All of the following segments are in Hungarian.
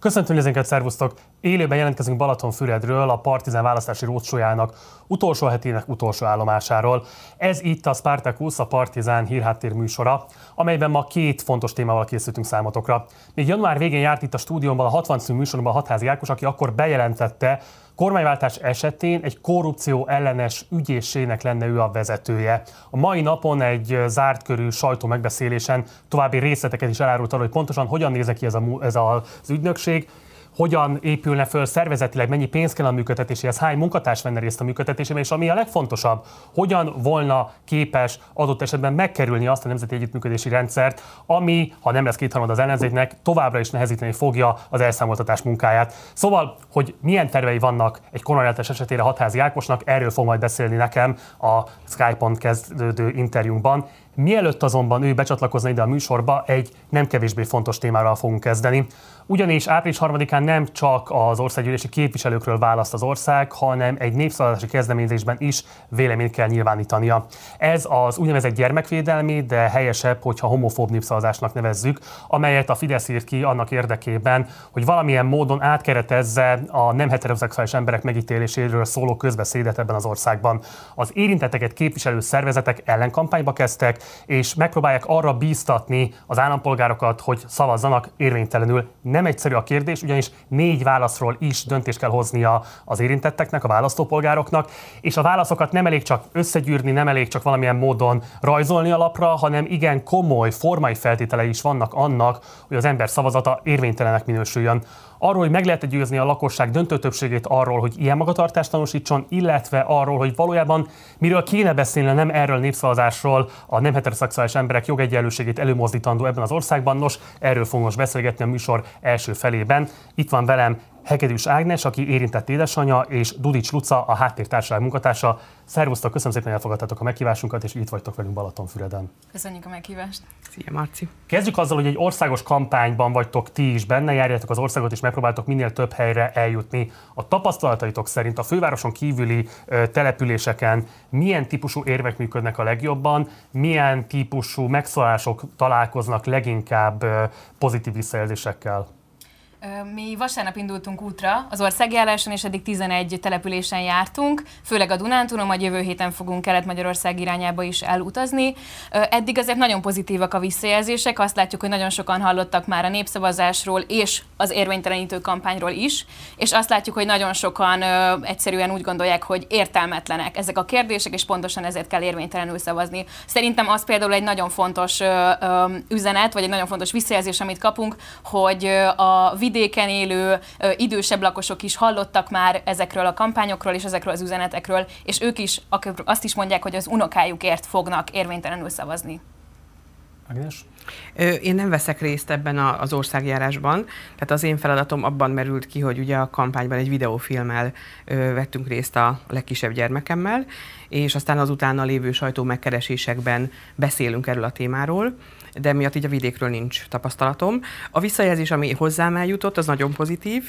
Köszöntöm nézőinket, szervusztok! Élőben jelentkezünk Balatonfüredről, a Partizán választási rócsójának utolsó hetének utolsó állomásáról. Ez itt a Spartacus, a Partizán hírháttér műsora, amelyben ma két fontos témával készültünk számotokra. Még január végén járt itt a stúdióban a 60 című műsorban a Hatházi Ákos, aki akkor bejelentette, kormányváltás esetén egy korrupció ellenes ügyészségnek lenne ő a vezetője. A mai napon egy zárt körű sajtó megbeszélésen további részleteket is elárult arról, hogy pontosan hogyan néz ki ez, a, ez az ügynökség, hogyan épülne föl szervezetileg, mennyi pénz kell a működtetéséhez, hány munkatárs venne részt a működtetésében, és ami a legfontosabb, hogyan volna képes adott esetben megkerülni azt a nemzeti együttműködési rendszert, ami, ha nem lesz kétharmad az ellenzéknek, továbbra is nehezíteni fogja az elszámoltatás munkáját. Szóval, hogy milyen tervei vannak egy koronáltás esetére Hatházi Ákosnak, erről fog majd beszélni nekem a Skype-on kezdődő interjúnkban. Mielőtt azonban ő becsatlakozna ide a műsorba, egy nem kevésbé fontos témáról fogunk kezdeni. Ugyanis április 3-án nem csak az országgyűlési képviselőkről választ az ország, hanem egy népszavazási kezdeményezésben is véleményt kell nyilvánítania. Ez az úgynevezett gyermekvédelmi, de helyesebb, hogyha homofób népszavazásnak nevezzük, amelyet a Fidesz írt ki annak érdekében, hogy valamilyen módon átkeretezze a nem heteroszexuális emberek megítéléséről szóló közbeszédet ebben az országban. Az érintetteket képviselő szervezetek ellenkampányba kezdtek, és megpróbálják arra bíztatni az állampolgárokat, hogy szavazzanak érvénytelenül. Nem egyszerű a kérdés, ugyanis négy válaszról is döntést kell hoznia az érintetteknek, a választópolgároknak, és a válaszokat nem elég csak összegyűrni, nem elég csak valamilyen módon rajzolni a lapra, hanem igen komoly formai feltételei is vannak annak, hogy az ember szavazata érvénytelenek minősüljön arról, hogy meg lehet győzni a lakosság döntő többségét arról, hogy ilyen magatartást tanúsítson, illetve arról, hogy valójában miről kéne beszélni, nem erről népszavazásról, a nem heteroszexuális emberek jogegyenlőségét előmozdítandó ebben az országban. Nos, erről fogunk most beszélgetni a műsor első felében. Itt van velem Hegedűs Ágnes, aki érintett édesanyja, és Dudics Luca, a háttértársaság munkatársa. Szervusztok, köszönöm szépen, hogy elfogadtátok a meghívásunkat, és itt vagytok velünk Balatonfüreden. Köszönjük a meghívást. Szia, Marci. Kezdjük azzal, hogy egy országos kampányban vagytok ti is benne, járjátok az országot, és megpróbáltok minél több helyre eljutni. A tapasztalataitok szerint a fővároson kívüli településeken milyen típusú érvek működnek a legjobban, milyen típusú megszólások találkoznak leginkább pozitív visszajelzésekkel? Mi vasárnap indultunk útra az országjáráson, és eddig 11 településen jártunk, főleg a Dunántúron, majd jövő héten fogunk Kelet-Magyarország irányába is elutazni. Eddig azért nagyon pozitívak a visszajelzések, azt látjuk, hogy nagyon sokan hallottak már a népszavazásról és az érvénytelenítő kampányról is, és azt látjuk, hogy nagyon sokan egyszerűen úgy gondolják, hogy értelmetlenek ezek a kérdések, és pontosan ezért kell érvénytelenül szavazni. Szerintem az például egy nagyon fontos üzenet, vagy egy nagyon fontos visszajelzés, amit kapunk, hogy a vidéken élő idősebb lakosok is hallottak már ezekről a kampányokról és ezekről az üzenetekről, és ők is azt is mondják, hogy az unokájukért fognak érvénytelenül szavazni. Agnes? Én nem veszek részt ebben az országjárásban, tehát az én feladatom abban merült ki, hogy ugye a kampányban egy videófilmmel vettünk részt a legkisebb gyermekemmel, és aztán az utána lévő sajtó megkeresésekben beszélünk erről a témáról de miatt így a vidékről nincs tapasztalatom. A visszajelzés, ami hozzám eljutott, az nagyon pozitív.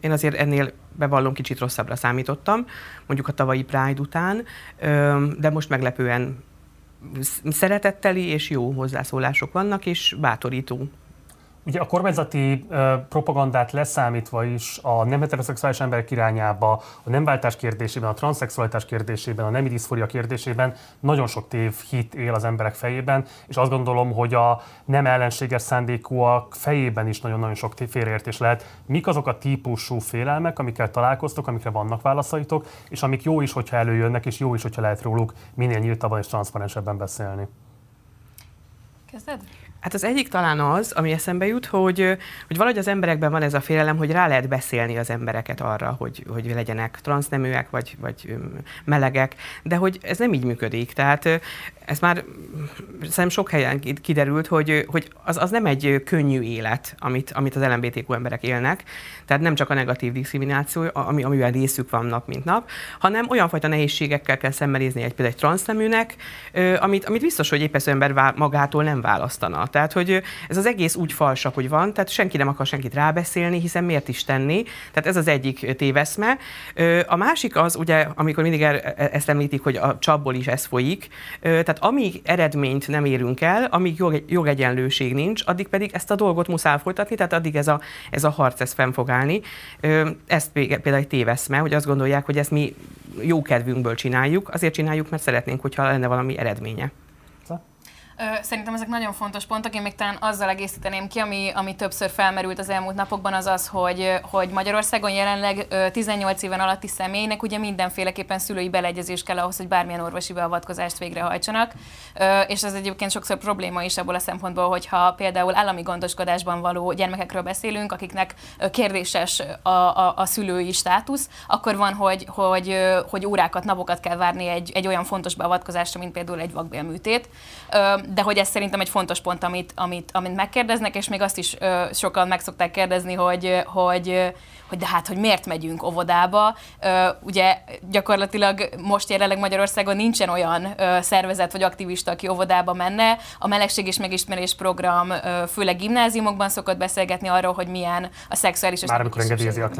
Én azért ennél bevallom, kicsit rosszabbra számítottam, mondjuk a tavalyi Pride után, de most meglepően szeretetteli és jó hozzászólások vannak, és bátorító Ugye a kormányzati propagandát leszámítva is a nem heteroszexuális emberek irányába, a nemváltás kérdésében, a transzexualitás kérdésében, a nemi diszforia kérdésében nagyon sok tév hit él az emberek fejében, és azt gondolom, hogy a nem ellenséges szándékúak fejében is nagyon-nagyon sok félreértés lehet. Mik azok a típusú félelmek, amikkel találkoztok, amikre vannak válaszaitok, és amik jó is, hogyha előjönnek, és jó is, hogyha lehet róluk minél nyíltabban és transzparensebben beszélni. Kezded? Hát az egyik talán az, ami eszembe jut, hogy, hogy valahogy az emberekben van ez a félelem, hogy rá lehet beszélni az embereket arra, hogy, hogy legyenek transzneműek, vagy, vagy melegek, de hogy ez nem így működik. Tehát ez már szerintem sok helyen kiderült, hogy, hogy az, az nem egy könnyű élet, amit, amit az LMBTQ emberek élnek, tehát nem csak a negatív diszkrimináció, ami, amivel részük van nap mint nap, hanem olyan fajta nehézségekkel kell szembenézni egy például egy transzneműnek, amit, amit biztos, hogy épp ember magától nem választana. Tehát, hogy ez az egész úgy falsak, hogy van, tehát senki nem akar senkit rábeszélni, hiszen miért is tenni. Tehát ez az egyik téveszme. A másik az, ugye, amikor mindig e, ezt említik, hogy a csapból is ez folyik, tehát amíg eredményt nem érünk el, amíg jog, jogegyenlőség nincs, addig pedig ezt a dolgot muszáj folytatni, tehát addig ez a, ez a harc ez fenn fog állni. Ezt például egy téveszme, hogy azt gondolják, hogy ezt mi jó kedvünkből csináljuk, azért csináljuk, mert szeretnénk, hogyha lenne valami eredménye. Szerintem ezek nagyon fontos pontok. Én még talán azzal egészíteném ki, ami, ami többször felmerült az elmúlt napokban, az az, hogy, hogy Magyarországon jelenleg 18 éven alatti személynek ugye mindenféleképpen szülői beleegyezés kell ahhoz, hogy bármilyen orvosi beavatkozást végrehajtsanak. És ez egyébként sokszor probléma is abból a szempontból, hogyha például állami gondoskodásban való gyermekekről beszélünk, akiknek kérdéses a, a, a szülői státusz, akkor van, hogy, hogy, hogy órákat, napokat kell várni egy, egy olyan fontos beavatkozásra, mint például egy vakbélműtét de hogy ez szerintem egy fontos pont, amit, amit, amit megkérdeznek, és még azt is sokan meg szokták kérdezni, hogy, hogy, hogy de hát, hogy miért megyünk óvodába. Ugye gyakorlatilag most jelenleg Magyarországon nincsen olyan szervezet vagy aktivista, aki óvodába menne. A melegség és megismerés program főleg gimnáziumokban szokott beszélgetni arról, hogy milyen a szexuális és Már amikor engedélyezi a?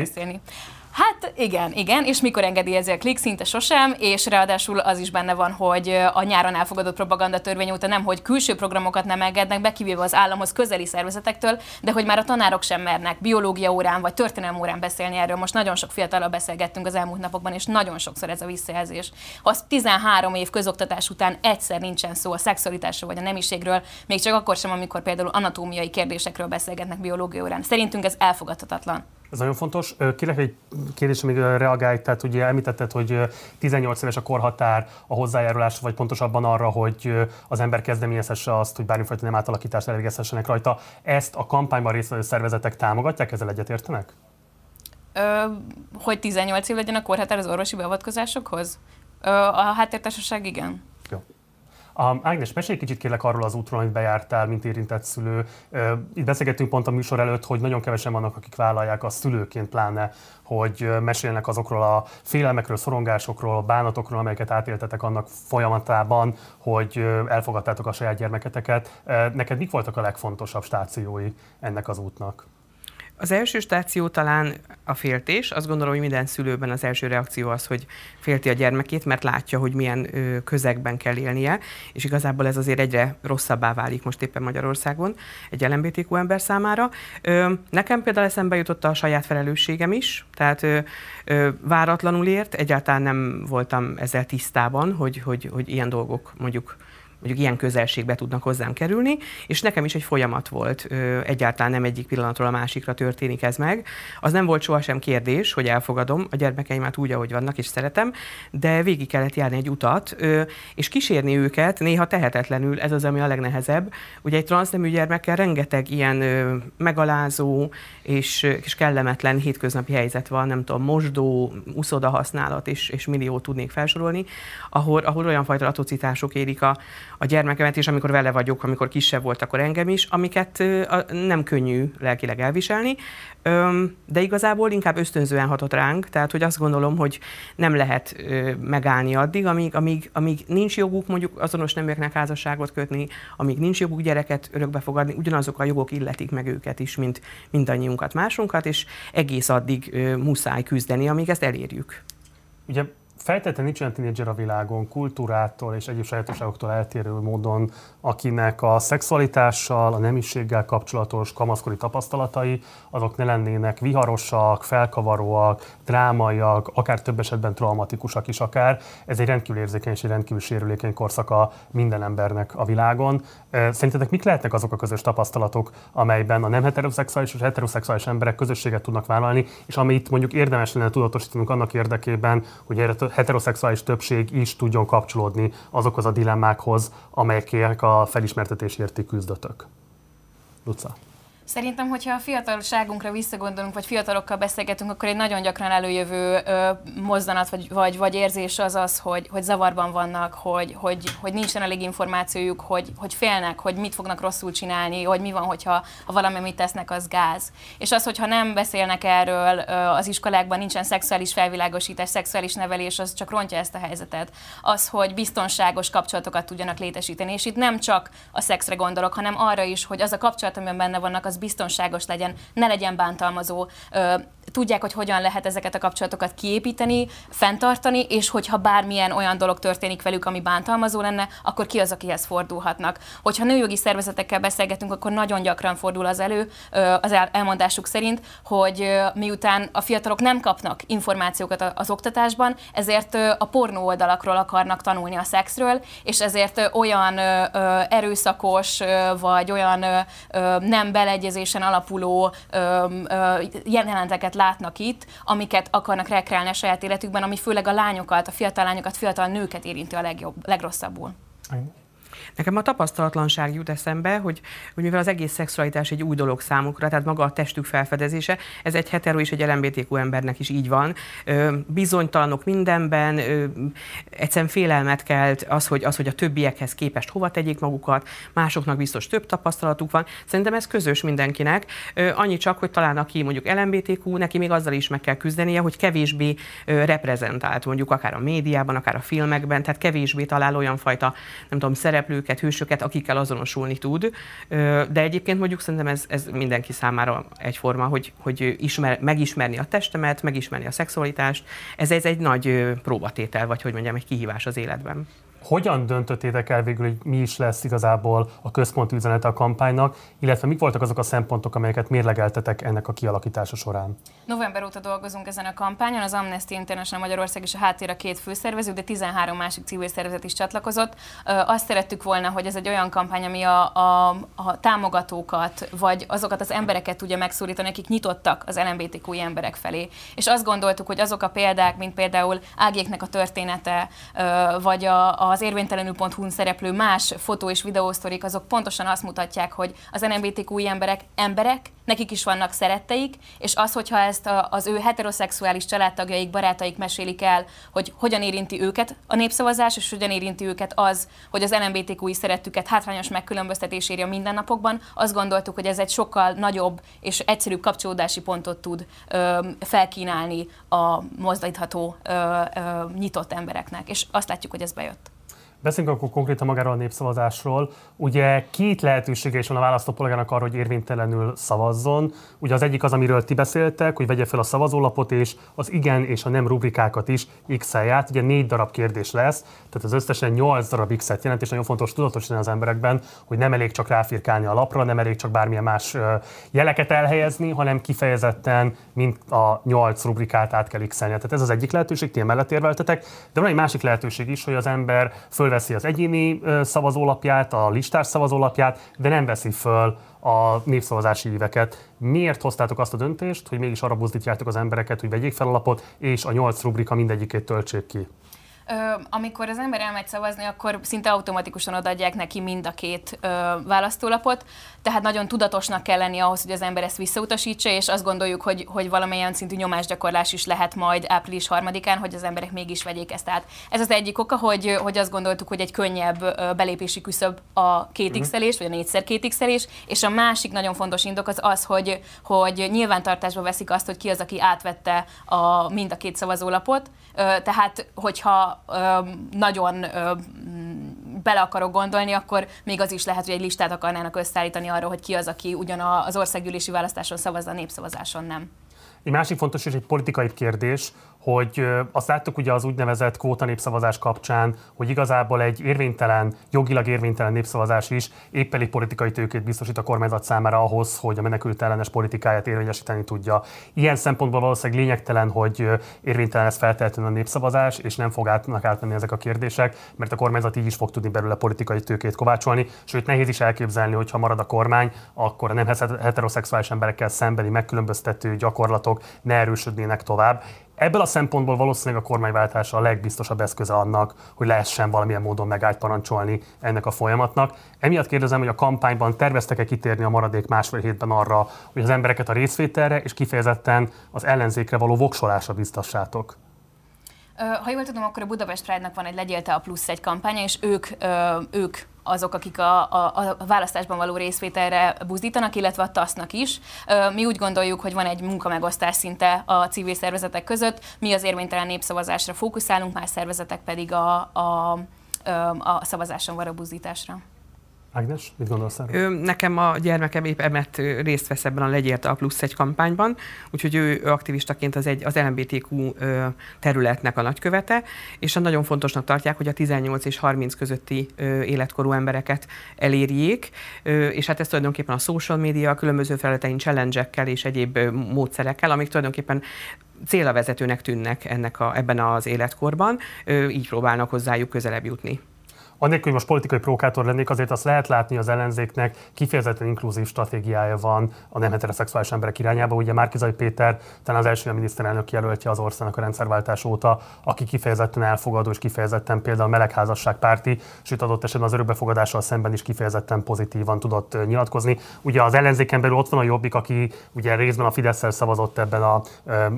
Hát igen, igen, és mikor engedélyezi a klik, szinte sosem, és ráadásul az is benne van, hogy a nyáron elfogadott propaganda törvény óta nem, hogy külső programokat nem engednek be, kivéve az államhoz közeli szervezetektől, de hogy már a tanárok sem mernek biológia órán vagy történelem órán beszélni erről. Most nagyon sok fiatalal beszélgettünk az elmúlt napokban, és nagyon sokszor ez a visszajelzés. Ha az 13 év közoktatás után egyszer nincsen szó a szexualitásról vagy a nemiségről, még csak akkor sem, amikor például anatómiai kérdésekről beszélgetnek biológia órán. Szerintünk ez elfogadhatatlan. Ez nagyon fontos. Kérlek egy kérdés, amíg reagálj, tehát ugye említetted, hogy 18 éves a korhatár a hozzájárulás, vagy pontosabban arra, hogy az ember kezdeményezhesse azt, hogy bármifajta nem átalakítást elvégezhessenek rajta. Ezt a kampányban résztvevő szervezetek támogatják, ezzel egyetértenek? Ö, hogy 18 év legyen a korhatár az orvosi beavatkozásokhoz? Ö, a háttértársaság igen. Um, Ágnes, mesélj kicsit kérlek arról az útról, amit bejártál, mint érintett szülő. Itt beszélgettünk pont a műsor előtt, hogy nagyon kevesen vannak, akik vállalják a szülőként pláne, hogy mesélnek azokról a félelmekről, szorongásokról, bánatokról, amelyeket átéltetek annak folyamatában, hogy elfogadtátok a saját gyermeketeket. Neked mik voltak a legfontosabb stációi ennek az útnak? Az első stáció talán a féltés. Azt gondolom, hogy minden szülőben az első reakció az, hogy félti a gyermekét, mert látja, hogy milyen közegben kell élnie, és igazából ez azért egyre rosszabbá válik most éppen Magyarországon egy LMBTQ ember számára. Nekem például eszembe jutott a saját felelősségem is, tehát váratlanul ért, egyáltalán nem voltam ezzel tisztában, hogy, hogy, hogy ilyen dolgok mondjuk mondjuk ilyen közelségbe tudnak hozzám kerülni, és nekem is egy folyamat volt, egyáltalán nem egyik pillanatról a másikra történik ez meg. Az nem volt sohasem kérdés, hogy elfogadom a gyermekeimet úgy, ahogy vannak, és szeretem, de végig kellett járni egy utat, és kísérni őket, néha tehetetlenül, ez az, ami a legnehezebb. Ugye egy transznemű gyermekkel rengeteg ilyen megalázó és, és kellemetlen hétköznapi helyzet van, nem tudom, mosdó, uszoda használat, és, és millió tudnék felsorolni, ahol, ahol olyan fajta atrocitások érik a, a gyermekemet, és amikor vele vagyok, amikor kisebb volt, akkor engem is, amiket nem könnyű lelkileg elviselni, de igazából inkább ösztönzően hatott ránk, tehát hogy azt gondolom, hogy nem lehet megállni addig, amíg, amíg, amíg nincs joguk mondjuk azonos neműeknek házasságot kötni, amíg nincs joguk gyereket örökbe fogadni, ugyanazok a jogok illetik meg őket is, mint mindannyiunkat, másunkat, és egész addig muszáj küzdeni, amíg ezt elérjük. Ugye Fejtetten nincs olyan tínédzser a világon, kultúrától és egyéb sajátosságoktól eltérő módon, akinek a szexualitással, a nemiséggel kapcsolatos kamaszkori tapasztalatai, azok ne lennének viharosak, felkavaróak, drámaiak, akár több esetben traumatikusak is akár. Ez egy rendkívül érzékeny és egy rendkívül sérülékeny korszaka minden embernek a világon. Szerintetek mik lehetnek azok a közös tapasztalatok, amelyben a nem heteroszexuális és heteroszexuális emberek közösséget tudnak vállalni, és amit mondjuk érdemes lenne tudatosítanunk annak érdekében, hogy erre heteroszexuális többség is tudjon kapcsolódni azokhoz a dilemmákhoz, amelyekért a felismertetésért küzdötök. Luca. Szerintem, hogyha a fiatalságunkra visszagondolunk, vagy fiatalokkal beszélgetünk, akkor egy nagyon gyakran előjövő ö, mozzanat vagy, vagy, vagy érzés az az, hogy, hogy zavarban vannak, hogy, hogy, hogy nincsen elég információjuk, hogy, hogy félnek, hogy mit fognak rosszul csinálni, hogy mi van, hogyha ha valami mit tesznek, az gáz. És az, hogyha nem beszélnek erről ö, az iskolákban, nincsen szexuális felvilágosítás, szexuális nevelés, az csak rontja ezt a helyzetet. Az, hogy biztonságos kapcsolatokat tudjanak létesíteni. És itt nem csak a szexre gondolok, hanem arra is, hogy az a kapcsolat, amiben benne vannak, az biztonságos legyen, ne legyen bántalmazó, tudják, hogy hogyan lehet ezeket a kapcsolatokat kiépíteni, fenntartani, és hogyha bármilyen olyan dolog történik velük, ami bántalmazó lenne, akkor ki az, akihez fordulhatnak. Hogyha nőjogi szervezetekkel beszélgetünk, akkor nagyon gyakran fordul az elő, az elmondásuk szerint, hogy miután a fiatalok nem kapnak információkat az oktatásban, ezért a pornó oldalakról akarnak tanulni a szexről, és ezért olyan erőszakos, vagy olyan nem beleegyezésen alapuló jeleneteket látnak itt, amiket akarnak rekreálni a saját életükben, ami főleg a lányokat, a fiatal lányokat, fiatal nőket érinti a legjobb, legrosszabbul. Nekem a tapasztalatlanság jut eszembe, hogy, hogy mivel az egész szexualitás egy új dolog számukra, tehát maga a testük felfedezése, ez egy hetero és egy LMBTQ embernek is így van. Bizonytalanok mindenben, egyszerűen félelmet kelt az hogy, az, hogy a többiekhez képest hova tegyék magukat, másoknak biztos több tapasztalatuk van. Szerintem ez közös mindenkinek. Annyi csak, hogy talán aki mondjuk LMBTQ, neki még azzal is meg kell küzdenie, hogy kevésbé reprezentált, mondjuk akár a médiában, akár a filmekben, tehát kevésbé talál olyan fajta, nem tudom, szereplő szereplőket, hősöket, akikkel azonosulni tud. De egyébként mondjuk szerintem ez, ez mindenki számára egyforma, hogy, hogy ismer, megismerni a testemet, megismerni a szexualitást. Ez, ez egy nagy próbatétel, vagy hogy mondjam, egy kihívás az életben. Hogyan döntöttétek el végül, hogy mi is lesz igazából a központi üzenete a kampánynak, illetve mik voltak azok a szempontok, amelyeket mérlegeltetek ennek a kialakítása során? November óta dolgozunk ezen a kampányon, az Amnesty International Magyarország és a Háttér a két főszervező, de 13 másik civil szervezet is csatlakozott. Azt szerettük volna, hogy ez egy olyan kampány, ami a, a, a támogatókat, vagy azokat az embereket tudja megszólítani, akik nyitottak az LMBTQ emberek felé. És azt gondoltuk, hogy azok a példák, mint például Ágéknek a története, vagy a, az érvénytelenül.hu-n szereplő más fotó és videósztorik, azok pontosan azt mutatják, hogy az LMBTQ emberek emberek, nekik is vannak szeretteik, és az, hogyha ezt az ő heteroszexuális családtagjaik, barátaik mesélik el, hogy hogyan érinti őket a népszavazás, és hogyan érinti őket az, hogy az LMBTQ-i szerettüket hátrányos megkülönböztetés érje a mindennapokban, azt gondoltuk, hogy ez egy sokkal nagyobb és egyszerűbb kapcsolódási pontot tud ö, felkínálni a mozdítható, ö, ö, nyitott embereknek, és azt látjuk, hogy ez bejött. Beszéljünk akkor konkrétan magáról a népszavazásról. Ugye két lehetősége is van a választópolgárnak arra, hogy érvénytelenül szavazzon. Ugye az egyik az, amiről ti beszéltek, hogy vegye fel a szavazólapot, és az igen és a nem rubrikákat is x át. Ugye négy darab kérdés lesz, tehát az összesen nyolc darab X-et jelent, és nagyon fontos tudatosítani az emberekben, hogy nem elég csak ráfirkálni a lapra, nem elég csak bármilyen más jeleket elhelyezni, hanem kifejezetten mint a nyolc rubrikát át kell x -elni. Tehát ez az egyik lehetőség, ti mellett érveltetek, de van egy másik lehetőség is, hogy az ember föl fölveszi az egyéni szavazólapját, a listás szavazólapját, de nem veszi föl a népszavazási éveket. Miért hoztátok azt a döntést, hogy mégis arra buzdítjátok az embereket, hogy vegyék fel lapot, és a nyolc rubrika mindegyikét töltsék ki? Amikor az ember elmegy szavazni, akkor szinte automatikusan odaadják neki mind a két ö, választólapot, tehát nagyon tudatosnak kell lenni ahhoz, hogy az ember ezt visszautasítsa, és azt gondoljuk, hogy, hogy valamilyen szintű nyomásgyakorlás is lehet majd április harmadikán, hogy az emberek mégis vegyék ezt át. Ez az egyik oka, hogy, hogy azt gondoltuk, hogy egy könnyebb belépési küszöb a két x vagy a négyszer két x és a másik nagyon fontos indok az az, hogy, hogy nyilvántartásba veszik azt, hogy ki az, aki átvette a, mind a két szavazólapot, tehát hogyha nagyon bele akarok gondolni, akkor még az is lehet, hogy egy listát akarnának összeállítani arról, hogy ki az, aki ugyan az országgyűlési választáson szavaz, a népszavazáson nem. Egy másik fontos és egy politikai kérdés, hogy azt láttuk ugye az úgynevezett kvóta népszavazás kapcsán, hogy igazából egy érvénytelen, jogilag érvénytelen népszavazás is épp elég politikai tőkét biztosít a kormányzat számára ahhoz, hogy a menekült ellenes politikáját érvényesíteni tudja. Ilyen szempontból valószínűleg lényegtelen, hogy érvénytelen ez feltétlenül a népszavazás, és nem fog átnak átmenni ezek a kérdések, mert a kormányzat így is fog tudni belőle politikai tőkét kovácsolni, sőt nehéz is elképzelni, hogy ha marad a kormány, akkor a nem heteroszexuális emberekkel szembeni megkülönböztető gyakorlatok ne erősödnének tovább Ebből a szempontból valószínűleg a kormányváltása a legbiztosabb eszköze annak, hogy lehessen valamilyen módon megállt parancsolni ennek a folyamatnak. Emiatt kérdezem, hogy a kampányban terveztek-e kitérni a maradék másfél hétben arra, hogy az embereket a részvételre és kifejezetten az ellenzékre való voksolásra biztassátok? Ha jól tudom, akkor a Budapest Pride-nak van egy legyélte a plusz egy kampánya, és ők, ők azok, akik a, a, a választásban való részvételre buzdítanak, illetve a TASZ-nak is. Mi úgy gondoljuk, hogy van egy munkamegosztás szinte a civil szervezetek között, mi az érvénytelen népszavazásra fókuszálunk, más szervezetek pedig a, a, a szavazáson való buzdításra. Ágnes, mit gondolsz erről? Nekem a gyermekem épp emet részt vesz ebben a Legyért a plusz egy kampányban, úgyhogy ő, aktivistaként az, egy, az LMBTQ területnek a nagykövete, és nagyon fontosnak tartják, hogy a 18 és 30 közötti életkorú embereket elérjék, és hát ez tulajdonképpen a social media, a különböző felületein challenge és egyéb módszerekkel, amik tulajdonképpen célvezetőnek tűnnek ennek a, ebben az életkorban, így próbálnak hozzájuk közelebb jutni. Annélkül, hogy most politikai provokátor lennék, azért azt lehet látni, az ellenzéknek kifejezetten inkluzív stratégiája van a nem heteroszexuális emberek irányába. Ugye Márkizai Péter talán az első miniszterelnök jelöltje az országnak a rendszerváltás óta, aki kifejezetten elfogadó és kifejezetten például melegházasság párti, sőt adott esetben az örökbefogadással szemben is kifejezetten pozitívan tudott nyilatkozni. Ugye az ellenzéken belül ott van a Jobbik, aki ugye részben a fidesz szavazott ebben a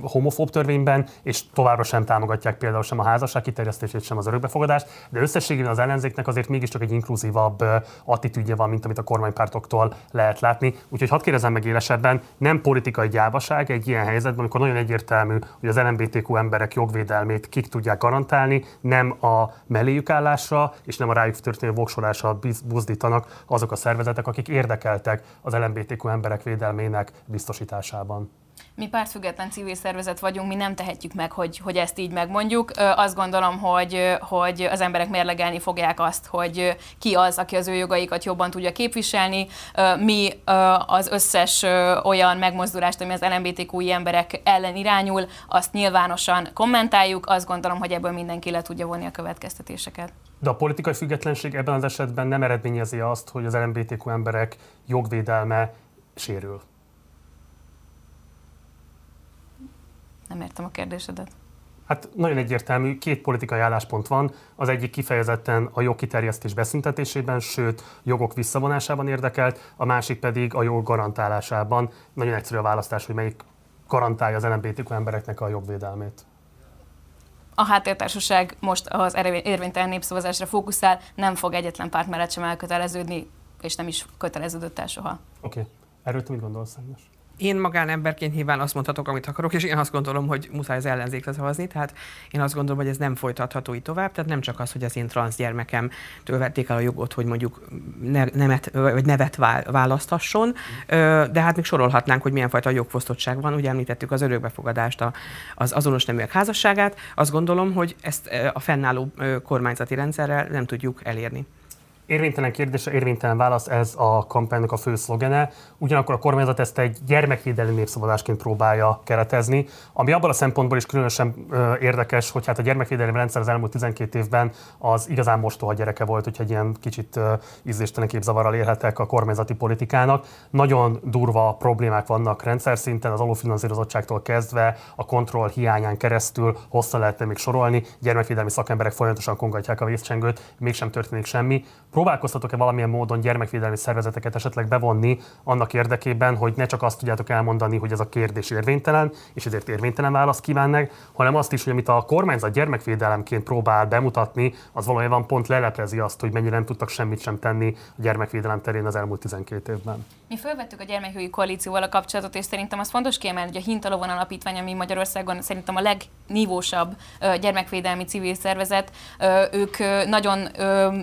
homofób törvényben, és továbbra sem támogatják például sem a házasság kiterjesztését, sem az örökbefogadást, de összességében az ellenzék ellenzéknek azért mégiscsak egy inkluzívabb attitűdje van, mint amit a kormánypártoktól lehet látni. Úgyhogy hadd kérdezem meg élesebben, nem politikai gyávaság egy ilyen helyzetben, amikor nagyon egyértelmű, hogy az LMBTQ emberek jogvédelmét kik tudják garantálni, nem a melléjük állásra és nem a rájuk történő voksolásra buzdítanak azok a szervezetek, akik érdekeltek az LMBTQ emberek védelmének biztosításában mi pártfüggetlen civil szervezet vagyunk, mi nem tehetjük meg, hogy, hogy ezt így megmondjuk. Azt gondolom, hogy, hogy az emberek mérlegelni fogják azt, hogy ki az, aki az ő jogaikat jobban tudja képviselni. Mi az összes olyan megmozdulást, ami az LMBTQI emberek ellen irányul, azt nyilvánosan kommentáljuk. Azt gondolom, hogy ebből mindenki le tudja vonni a következtetéseket. De a politikai függetlenség ebben az esetben nem eredményezi azt, hogy az LMBTQ emberek jogvédelme sérül. Nem értem a kérdésedet. Hát nagyon egyértelmű, két politikai álláspont van. Az egyik kifejezetten a jogkiterjesztés beszüntetésében, sőt jogok visszavonásában érdekelt, a másik pedig a jog garantálásában. Nagyon egyszerű a választás, hogy melyik garantálja az LMBTQ embereknek a jogvédelmét. A háttértársaság most az érvénytelen népszavazásra fókuszál, nem fog egyetlen párt mellett sem elköteleződni, és nem is köteleződött el soha. Oké. Okay. Erről te mit gondolsz, Ágnes? Én magánemberként nyilván azt mondhatok, amit akarok, és én azt gondolom, hogy muszáj az ellenzékre szavazni, tehát én azt gondolom, hogy ez nem folytatható így tovább, tehát nem csak az, hogy az én transz gyermekem vették el a jogot, hogy mondjuk ne, nemet, vagy nevet választhasson, de hát még sorolhatnánk, hogy milyen fajta jogfosztottság van. Ugye említettük az örökbefogadást, az azonos neműek házasságát. Azt gondolom, hogy ezt a fennálló kormányzati rendszerrel nem tudjuk elérni. Érvénytelen kérdése, érvénytelen válasz, ez a kampánynak a fő szlogene. Ugyanakkor a kormányzat ezt egy gyermekvédelmi népszavazásként próbálja keretezni, ami abban a szempontból is különösen ö, érdekes, hogy hát a gyermekvédelmi rendszer az elmúlt 12 évben az igazán mostoha gyereke volt, hogy egy ilyen kicsit ö, ízléstelen képzavarral érhetek a kormányzati politikának. Nagyon durva problémák vannak rendszer szinten, az alulfinanszírozottságtól kezdve, a kontroll hiányán keresztül hosszan lehetne még sorolni. Gyermekvédelmi szakemberek folyamatosan kongatják a vészcsengőt, mégsem történik semmi Próbálkoztatok-e valamilyen módon gyermekvédelmi szervezeteket esetleg bevonni annak érdekében, hogy ne csak azt tudjátok elmondani, hogy ez a kérdés érvénytelen, és ezért érvénytelen választ kívánnak, hanem azt is, hogy amit a kormányzat gyermekvédelemként próbál bemutatni, az valójában pont leleplezi azt, hogy mennyire nem tudtak semmit sem tenni a gyermekvédelem terén az elmúlt 12 évben. Mi felvettük a gyermekjogi koalícióval a kapcsolatot, és szerintem az fontos kiemelni, hogy a Hintalovon alapítvány, ami Magyarországon szerintem a legnívósabb gyermekvédelmi civil szervezet, ők nagyon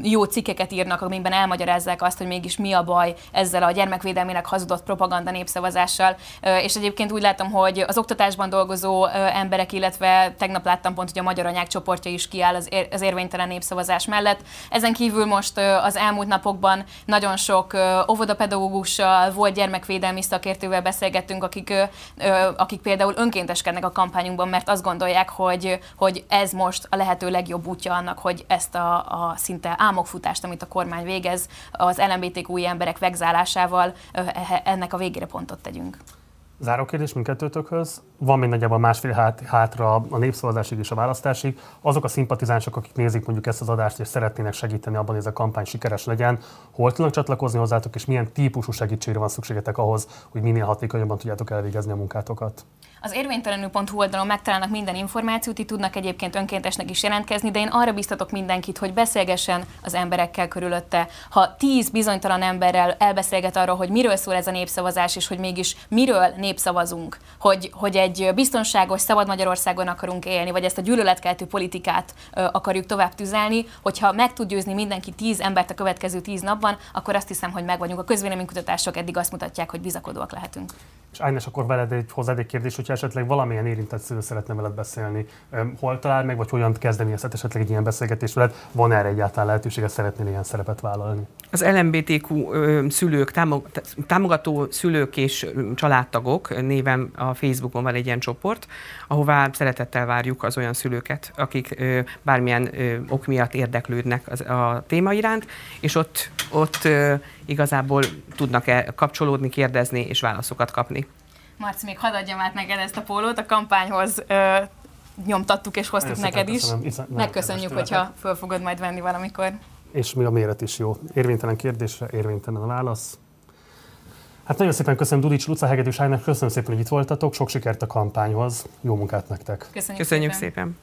jó cikkeket írnak, amiben elmagyarázzák azt, hogy mégis mi a baj ezzel a gyermekvédelmének hazudott propaganda népszavazással. És egyébként úgy látom, hogy az oktatásban dolgozó emberek, illetve tegnap láttam pont, hogy a Magyar Anyák csoportja is kiáll az, az érvénytelen népszavazás mellett. Ezen kívül most az elmúlt napokban nagyon sok óvodapedagógussal, volt gyermekvédelmi szakértővel beszélgettünk, akik, akik például önkénteskednek a kampányunkban, mert azt gondolják, hogy, hogy ez most a lehető legjobb útja annak, hogy ezt a, a szinte álmokfutást, amit a kormány végez, az LMBTQ emberek vegzálásával ennek a végére pontot tegyünk. Záró kérdés mindkettőtökhöz. Van még nagyjából másfél hát, hátra a népszavazásig és a választásig. Azok a szimpatizánsok, akik nézik mondjuk ezt az adást és szeretnének segíteni abban, hogy ez a kampány sikeres legyen, hol tudnak csatlakozni hozzátok, és milyen típusú segítségre van szükségetek ahhoz, hogy minél hatékonyabban tudjátok elvégezni a munkátokat? Az érvénytelenül.hu oldalon megtalálnak minden információt, itt tudnak egyébként önkéntesnek is jelentkezni, de én arra biztatok mindenkit, hogy beszélgessen az emberekkel körülötte. Ha tíz bizonytalan emberrel elbeszélget arról, hogy miről szól ez a népszavazás, és hogy mégis miről népszavazunk, hogy, hogy egy biztonságos, szabad Magyarországon akarunk élni, vagy ezt a gyűlöletkeltő politikát ö, akarjuk tovább tüzelni, hogyha meg tud győzni mindenki tíz embert a következő tíz napban, akkor azt hiszem, hogy meg vagyunk. A közvéleménykutatások eddig azt mutatják, hogy bizakodóak lehetünk. És Ágnes, akkor veled egy hozzád egy kérdés, hogyha esetleg valamilyen érintett szülő szeretne veled beszélni, hol talál meg, vagy hogyan kezdeményezhet esetleg egy ilyen beszélgetés veled? Van erre egyáltalán lehetősége, szeretnél ilyen szerepet vállalni? Az LMBTQ szülők, támogató szülők és családtagok néven a Facebookon van egy ilyen csoport, ahová szeretettel várjuk az olyan szülőket, akik bármilyen ok miatt érdeklődnek a téma iránt, és ott, ott igazából tudnak -e kapcsolódni, kérdezni és válaszokat kapni. Marci, még hadd adjam át neked ezt a pólót, a kampányhoz ö, nyomtattuk és hoztuk Nagyon neked is. Köszönöm. Megköszönjük, hogyha föl fogod majd venni valamikor. És még a méret is jó. Érvénytelen kérdésre, érvénytelen a válasz. Hát nagyon szépen köszönöm Dudics Luca Hegedűs Ágnak, köszönöm szépen, hogy itt voltatok, sok sikert a kampányhoz, jó munkát nektek! Köszönjük, köszönjük szépen!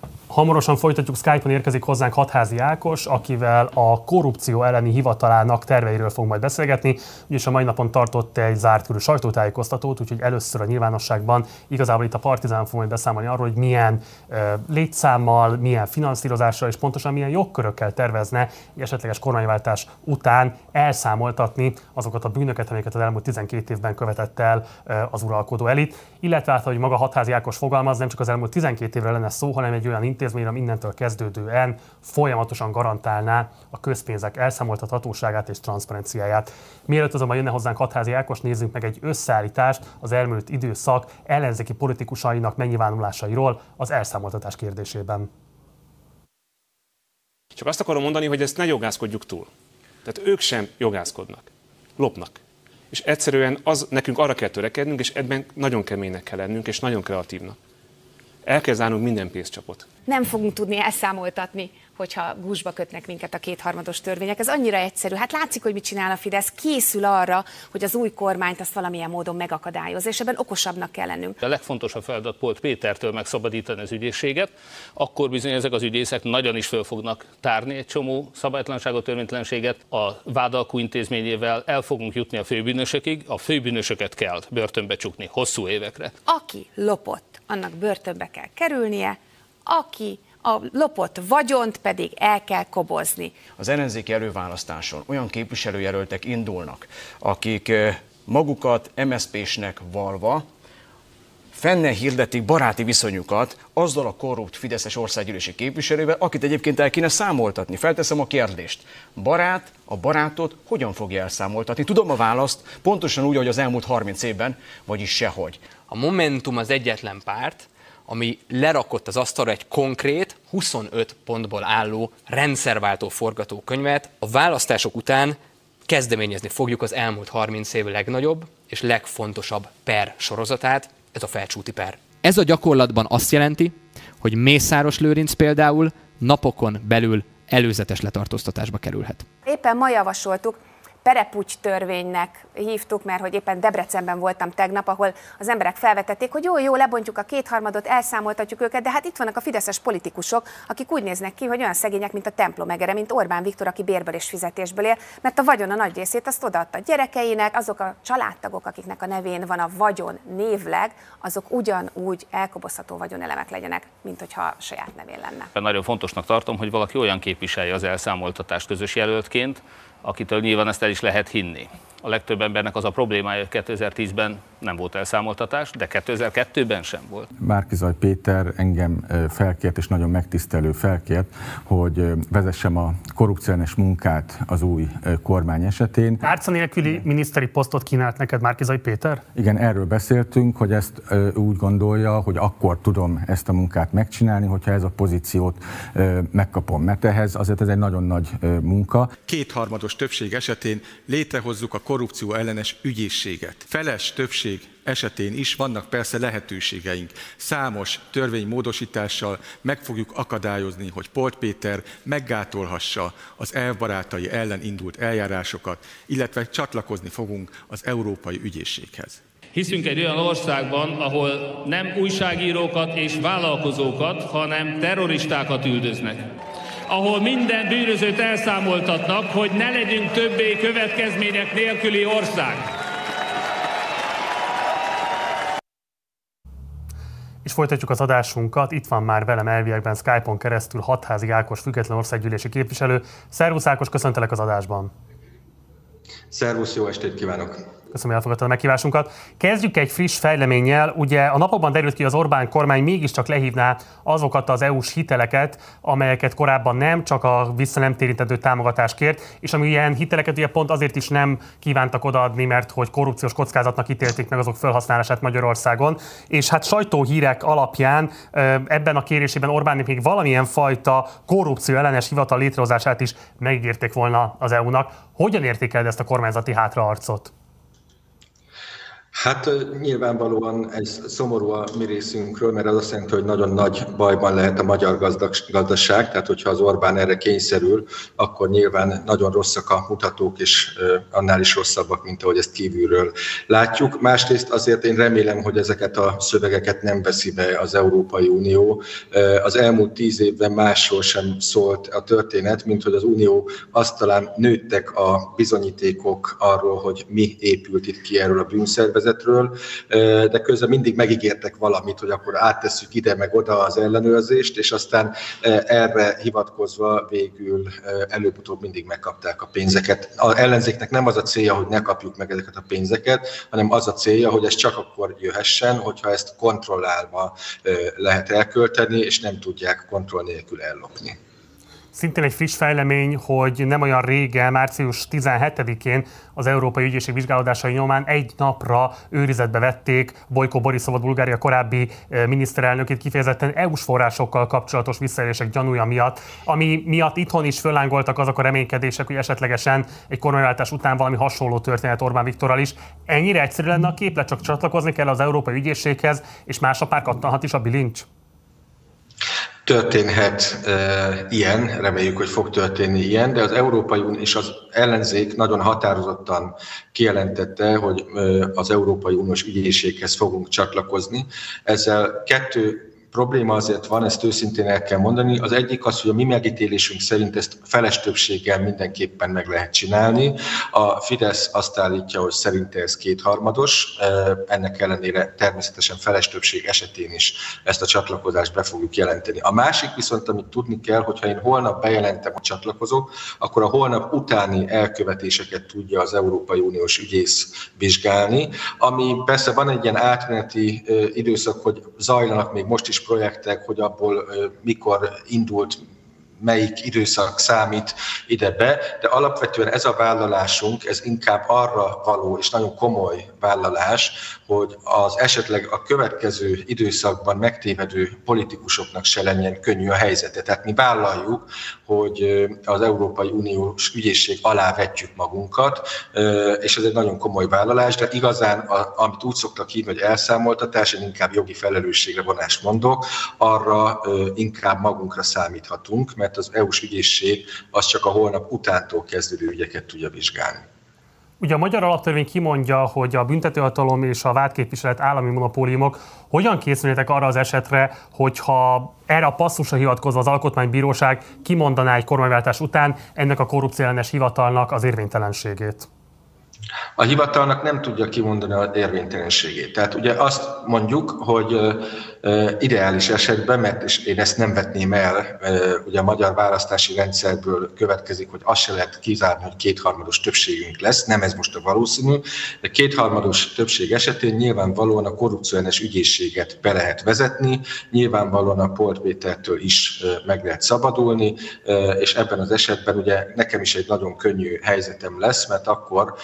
szépen. Hamarosan folytatjuk, Skype-on érkezik hozzánk Hatházi Ákos, akivel a korrupció elleni hivatalának terveiről fogunk majd beszélgetni. Ugyanis a mai napon tartott egy zárt körű sajtótájékoztatót, úgyhogy először a nyilvánosságban igazából itt a Partizán fog majd beszámolni arról, hogy milyen uh, létszámmal, milyen finanszírozással és pontosan milyen jogkörökkel tervezne egy esetleges kormányváltás után elszámoltatni azokat a bűnöket, amiket az elmúlt 12 évben követett el uh, az uralkodó elit. Illetve hát, hogy maga Hatházi Ákos fogalmaz, nem csak az elmúlt 12 évre lenne szó, hanem egy olyan intézmény, ami innentől kezdődően folyamatosan garantálná a közpénzek elszámoltathatóságát és transzparenciáját. Mielőtt azonban jönne hozzánk Hatházi Ákos, nézzünk meg egy összeállítást az elmúlt időszak ellenzéki politikusainak megnyilvánulásairól az elszámoltatás kérdésében. Csak azt akarom mondani, hogy ezt ne jogászkodjuk túl. Tehát ők sem jogászkodnak, lopnak. És egyszerűen az, nekünk arra kell törekednünk, és ebben nagyon keménynek kell lennünk, és nagyon kreatívnak. El kell zárnunk minden pénzcsapot. Nem fogunk tudni elszámoltatni hogyha gúzsba kötnek minket a kétharmados törvények. Ez annyira egyszerű. Hát látszik, hogy mit csinál a Fidesz. Készül arra, hogy az új kormányt azt valamilyen módon megakadályozza, és ebben okosabbnak kell lennünk. A legfontosabb feladat volt Pétertől megszabadítani az ügyészséget, akkor bizony ezek az ügyészek nagyon is föl fognak tárni egy csomó szabálytlanságot, törvénytelenséget a vádalkú intézményével, el fogunk jutni a főbűnösökig, a főbűnösöket kell börtönbe csukni hosszú évekre. Aki lopott, annak börtönbe kell kerülnie, aki a lopott vagyont pedig el kell kobozni. Az ellenzéki előválasztáson olyan képviselőjelöltek indulnak, akik magukat MSZP-snek valva, fenne hirdetik baráti viszonyukat azzal a korrupt Fideszes országgyűlési képviselővel, akit egyébként el kéne számoltatni. Felteszem a kérdést. Barát a barátot hogyan fogja elszámoltatni? Tudom a választ, pontosan úgy, ahogy az elmúlt 30 évben, vagyis sehogy. A Momentum az egyetlen párt, ami lerakott az asztalra egy konkrét, 25 pontból álló rendszerváltó forgatókönyvet. A választások után kezdeményezni fogjuk az elmúlt 30 év legnagyobb és legfontosabb per sorozatát, ez a felcsúti per. Ez a gyakorlatban azt jelenti, hogy Mészáros Lőrinc például napokon belül előzetes letartóztatásba kerülhet. Éppen ma javasoltuk, perepucs törvénynek hívtuk, mert hogy éppen Debrecenben voltam tegnap, ahol az emberek felvetették, hogy jó, jó, lebontjuk a kétharmadot, elszámoltatjuk őket, de hát itt vannak a fideszes politikusok, akik úgy néznek ki, hogy olyan szegények, mint a templom egere, mint Orbán Viktor, aki bérből és fizetésből él, mert a vagyon a nagy részét azt odaadta gyerekeinek, azok a családtagok, akiknek a nevén van a vagyon névleg, azok ugyanúgy elkobozható vagyonelemek legyenek, mint hogyha a saját nevén lenne. Nagyon fontosnak tartom, hogy valaki olyan képviselje az elszámoltatást közös jelöltként, akitől nyilván ezt el is lehet hinni. A legtöbb embernek az a problémája, hogy 2010-ben nem volt elszámoltatás, de 2002-ben sem volt. Márkizaj Péter engem felkért, és nagyon megtisztelő felkért, hogy vezessem a korrupciós munkát az új kormány esetén. Tárca nélküli miniszteri posztot kínált neked Márkizaj Péter? Igen, erről beszéltünk, hogy ezt úgy gondolja, hogy akkor tudom ezt a munkát megcsinálni, hogyha ez a pozíciót megkapom. Mert ehhez azért ez egy nagyon nagy munka. Kétharmados többség esetén létrehozzuk a korrupció ellenes ügyészséget. Feles többség esetén is vannak persze lehetőségeink. Számos törvénymódosítással meg fogjuk akadályozni, hogy Polt Péter meggátolhassa az elbarátai ellen indult eljárásokat, illetve csatlakozni fogunk az Európai Ügyészséghez. Hiszünk egy olyan országban, ahol nem újságírókat és vállalkozókat, hanem terroristákat üldöznek. Ahol minden bűnözőt elszámoltatnak, hogy ne legyünk többé következmények nélküli ország. És folytatjuk az adásunkat. Itt van már velem elviekben Skype-on keresztül Hatházi Ákos, független országgyűlési képviselő. Szervusz Ákos, köszöntelek az adásban. Szervusz, jó estét kívánok! Köszönöm, hogy elfogadtad a meghívásunkat. Kezdjük egy friss fejleménnyel. Ugye a napokban derült ki, az Orbán kormány mégiscsak lehívná azokat az EU-s hiteleket, amelyeket korábban nem, csak a vissza nem térítendő támogatásért, és ami ilyen hiteleket ugye pont azért is nem kívántak odaadni, mert hogy korrupciós kockázatnak ítélték meg azok felhasználását Magyarországon. És hát sajtóhírek alapján ebben a kérésében Orbán még valamilyen fajta korrupció ellenes hivatal létrehozását is megígérték volna az EU-nak. Hogyan értékeled ezt a kormányzati hátraarcot? Hát nyilvánvalóan ez szomorú a mi részünkről, mert az azt jelenti, hogy nagyon nagy bajban lehet a magyar gazdaság, tehát hogyha az Orbán erre kényszerül, akkor nyilván nagyon rosszak a mutatók, és annál is rosszabbak, mint ahogy ezt kívülről látjuk. Másrészt azért én remélem, hogy ezeket a szövegeket nem veszi be az Európai Unió. Az elmúlt tíz évben másról sem szólt a történet, mint hogy az Unió asztalán nőttek a bizonyítékok arról, hogy mi épült itt ki erről a bűnszervezetről, szervezetről, de közben mindig megígértek valamit, hogy akkor áttesszük ide meg oda az ellenőrzést, és aztán erre hivatkozva végül előbb-utóbb mindig megkapták a pénzeket. A ellenzéknek nem az a célja, hogy ne kapjuk meg ezeket a pénzeket, hanem az a célja, hogy ez csak akkor jöhessen, hogyha ezt kontrollálva lehet elkölteni, és nem tudják kontroll nélkül ellopni. Szintén egy friss fejlemény, hogy nem olyan régen, március 17-én az Európai Ügyészség vizsgálódásai nyomán egy napra őrizetbe vették Bojko Borisovot, Bulgária korábbi eh, miniszterelnökét kifejezetten EU-s forrásokkal kapcsolatos visszaélések gyanúja miatt, ami miatt itthon is föllángoltak azok a reménykedések, hogy esetlegesen egy kormányváltás után valami hasonló történet Orbán Viktorral is. Ennyire egyszerű lenne a képlet, csak csatlakozni kell az Európai Ügyészséghez, és más a pár kattanhat is a bilincs? Történhet e, ilyen, reméljük, hogy fog történni ilyen, de az Európai Unió és az ellenzék nagyon határozottan kijelentette, hogy e, az Európai Uniós ügyészséghez fogunk csatlakozni. Ezzel kettő probléma azért van, ezt őszintén el kell mondani. Az egyik az, hogy a mi megítélésünk szerint ezt feles többséggel mindenképpen meg lehet csinálni. A Fidesz azt állítja, hogy szerinte ez kétharmados, ennek ellenére természetesen feles többség esetén is ezt a csatlakozást be fogjuk jelenteni. A másik viszont, amit tudni kell, hogyha én holnap bejelentem, hogy csatlakozok, akkor a holnap utáni elkövetéseket tudja az Európai Uniós ügyész vizsgálni, ami persze van egy ilyen átmeneti időszak, hogy zajlanak még most is projektek, hogy abból mikor indult melyik időszak számít ide be, de alapvetően ez a vállalásunk, ez inkább arra való és nagyon komoly vállalás, hogy az esetleg a következő időszakban megtévedő politikusoknak se legyen könnyű a helyzete. Tehát mi vállaljuk, hogy az Európai Uniós ügyészség alá vetjük magunkat, és ez egy nagyon komoly vállalás, de igazán, amit úgy szoktak hívni, hogy elszámoltatás, én inkább jogi felelősségre vonást mondok, arra inkább magunkra számíthatunk, mert az EU-s ügyészség az csak a holnap utántól kezdődő ügyeket tudja vizsgálni. Ugye a magyar alaptörvény kimondja, hogy a büntetőhatalom és a vádképviselet állami monopóliumok. Hogyan készülnétek arra az esetre, hogyha erre a passzusra hivatkozva az Alkotmánybíróság kimondaná egy kormányváltás után ennek a korrupciellenes hivatalnak az érvénytelenségét? A hivatalnak nem tudja kimondani az érvénytelenségét. Tehát ugye azt mondjuk, hogy ideális esetben, mert és én ezt nem vetném el, ugye a magyar választási rendszerből következik, hogy azt se lehet kizárni, hogy kétharmados többségünk lesz, nem ez most a valószínű, de kétharmados többség esetén nyilvánvalóan a korrupcióenes ügyészséget be lehet vezetni, nyilvánvalóan a Polt is meg lehet szabadulni, és ebben az esetben ugye nekem is egy nagyon könnyű helyzetem lesz, mert akkor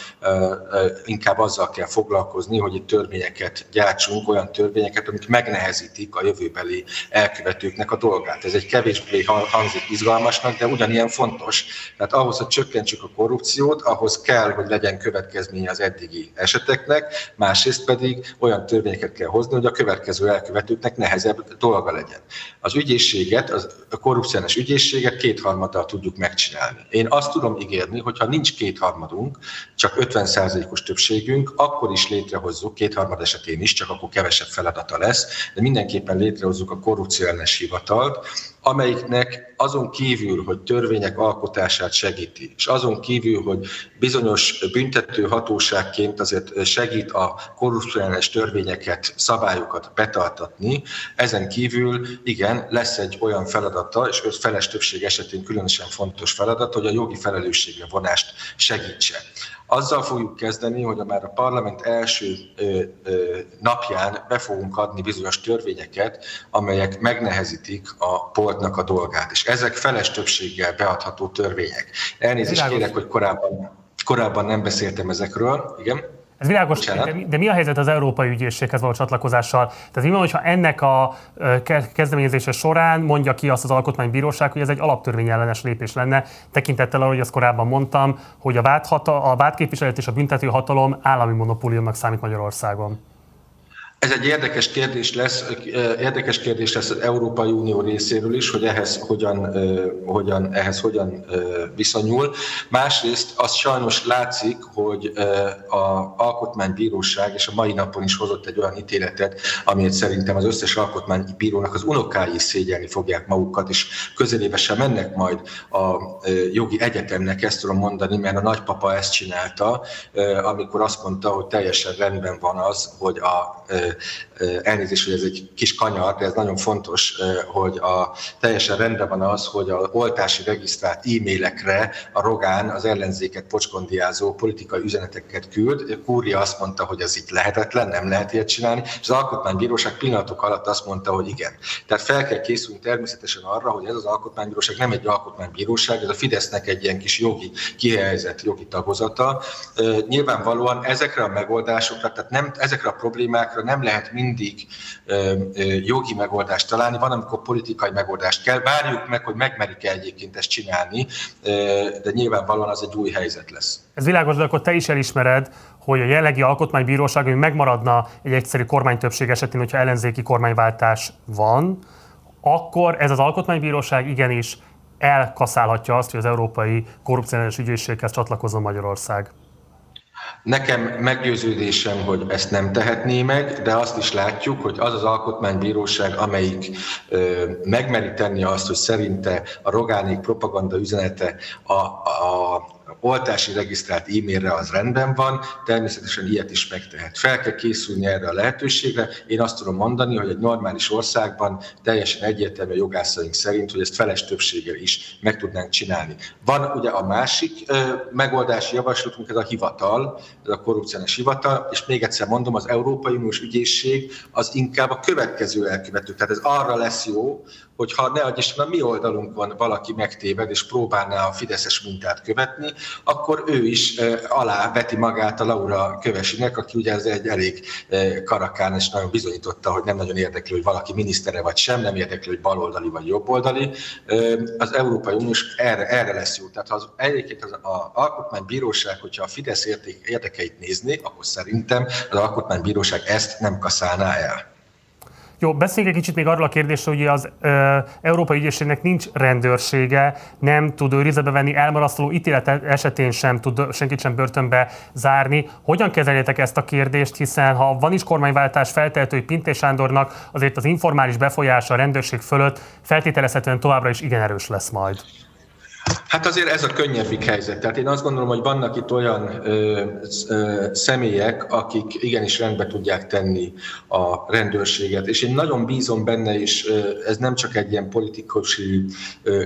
inkább azzal kell foglalkozni, hogy itt törvényeket gyártsunk, olyan törvényeket, amik megnehezítik a jövőbeli elkövetőknek a dolgát. Ez egy kevésbé hangzik izgalmasnak, de ugyanilyen fontos. Tehát ahhoz, hogy csökkentsük a korrupciót, ahhoz kell, hogy legyen következménye az eddigi eseteknek, másrészt pedig olyan törvényeket kell hozni, hogy a következő elkövetőknek nehezebb dolga legyen. Az ügyészséget, az, a korrupciós ügyészséget kétharmaddal tudjuk megcsinálni. Én azt tudom ígérni, hogy ha nincs kétharmadunk, csak 50%-os többségünk, akkor is létrehozzuk, kétharmad esetén is, csak akkor kevesebb feladata lesz, de mindenképpen létrehozzuk a korrupciós hivatalt, amelyiknek azon kívül, hogy törvények alkotását segíti, és azon kívül, hogy bizonyos büntető hatóságként azért segít a korrupciós törvényeket, szabályokat betartatni, ezen kívül igen, lesz egy olyan feladata, és feles többség esetén különösen fontos feladat, hogy a jogi felelősségre vonást segítse. Azzal fogjuk kezdeni, hogy a már a parlament első ö, ö, napján be fogunk adni bizonyos törvényeket, amelyek megnehezítik a portnak a dolgát. És ezek feles többséggel beadható törvények. Elnézést kérek, hogy korábban, korábban nem beszéltem ezekről. Igen? Ez világos, de, de mi a helyzet az Európai Ügyészséghez való csatlakozással? Tehát mi van, hogyha ennek a kezdeményezése során mondja ki azt az alkotmánybíróság, hogy ez egy alaptörvényellenes lépés lenne, tekintettel arra, hogy azt korábban mondtam, hogy a, vádhata, a vádképviselet és a büntető hatalom állami monopóliumnak számít Magyarországon. Ez egy érdekes kérdés lesz, érdekes kérdés lesz az Európai Unió részéről is, hogy ehhez hogyan, hogyan, ehhez hogyan viszonyul. Másrészt az sajnos látszik, hogy a Alkotmánybíróság és a mai napon is hozott egy olyan ítéletet, amiért szerintem az összes alkotmánybírónak az unokái szégyelni fogják magukat, és közelébe sem mennek majd a jogi egyetemnek, ezt tudom mondani, mert a nagypapa ezt csinálta, amikor azt mondta, hogy teljesen rendben van az, hogy a elnézést, hogy ez egy kis kanyar, de ez nagyon fontos, hogy a, teljesen rendben van az, hogy a oltási regisztrált e-mailekre a Rogán az ellenzéket pocskondiázó politikai üzeneteket küld. Kúria azt mondta, hogy ez itt lehetetlen, nem lehet ilyet csinálni, és az Alkotmánybíróság pillanatok alatt azt mondta, hogy igen. Tehát fel kell készülni természetesen arra, hogy ez az Alkotmánybíróság nem egy alkotmánybíróság, ez a Fidesznek egy ilyen kis jogi, kihelyezett jogi tagozata. Nyilvánvalóan ezekre a megoldásokra, tehát nem, ezekre a problémákra nem lehet mindig jogi megoldást találni, van, amikor politikai megoldást kell. Várjuk meg, hogy megmerik-e egyébként ezt csinálni, de nyilvánvalóan az egy új helyzet lesz. Ez világos, de akkor te is elismered, hogy a jellegi alkotmánybíróság hogy megmaradna egy egyszerű kormánytöbbség esetén, hogyha ellenzéki kormányváltás van, akkor ez az alkotmánybíróság igenis elkaszálhatja azt, hogy az Európai Korrupciós Ügyészséghez csatlakozzon Magyarország. Nekem meggyőződésem, hogy ezt nem tehetné meg, de azt is látjuk, hogy az az alkotmánybíróság, amelyik ö, megmeri tenni azt, hogy szerinte a Rogánék propaganda üzenete a, a oltási regisztrált e-mailre az rendben van, természetesen ilyet is megtehet. Fel kell készülni erre a lehetőségre. Én azt tudom mondani, hogy egy normális országban teljesen egyértelmű a jogászaink szerint, hogy ezt feles többséggel is meg tudnánk csinálni. Van ugye a másik ö, megoldási javaslatunk, ez a hivatal, ez a korrupciós hivatal, és még egyszer mondom, az Európai Uniós Ügyészség az inkább a következő elkövető. Tehát ez arra lesz jó, hogyha ne adj Isten, a mi oldalunkon valaki megtéved és próbálná a fideszes mintát követni, akkor ő is alá veti magát a Laura Kövesinek, aki ugye ez egy elég karakán, és nagyon bizonyította, hogy nem nagyon érdekli, hogy valaki minisztere vagy sem, nem érdekli, hogy baloldali vagy jobboldali. Az Európai Uniós erre, erre lesz jó. Tehát ha az, egyébként az, az Alkotmánybíróság, hogyha a Fidesz érdekeit nézni, akkor szerintem az Alkotmánybíróság ezt nem kaszálná el. Jó, beszéljünk egy kicsit még arról a kérdésről, hogy az ö, Európai Ügyészségnek nincs rendőrsége, nem tud őrizetbe venni, elmarasztaló ítélet esetén sem tud senkit sem börtönbe zárni. Hogyan kezeljétek ezt a kérdést, hiszen ha van is kormányváltás, feltehető, hogy Pintés Sándornak azért az informális befolyása a rendőrség fölött feltételezhetően továbbra is igen erős lesz majd. Hát azért ez a könnyebbik helyzet. Tehát én azt gondolom, hogy vannak itt olyan ö, ö, személyek, akik igenis rendbe tudják tenni a rendőrséget. És én nagyon bízom benne, és ö, ez nem csak egy ilyen politikusi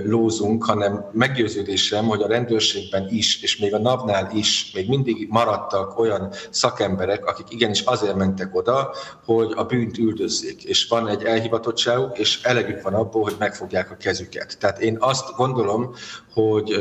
lózunk, hanem meggyőződésem, hogy a rendőrségben is, és még a NAV-nál is még mindig maradtak olyan szakemberek, akik igenis azért mentek oda, hogy a bűnt üldözzék. És van egy elhivatottságuk, és elegük van abból, hogy megfogják a kezüket. Tehát én azt gondolom, hogy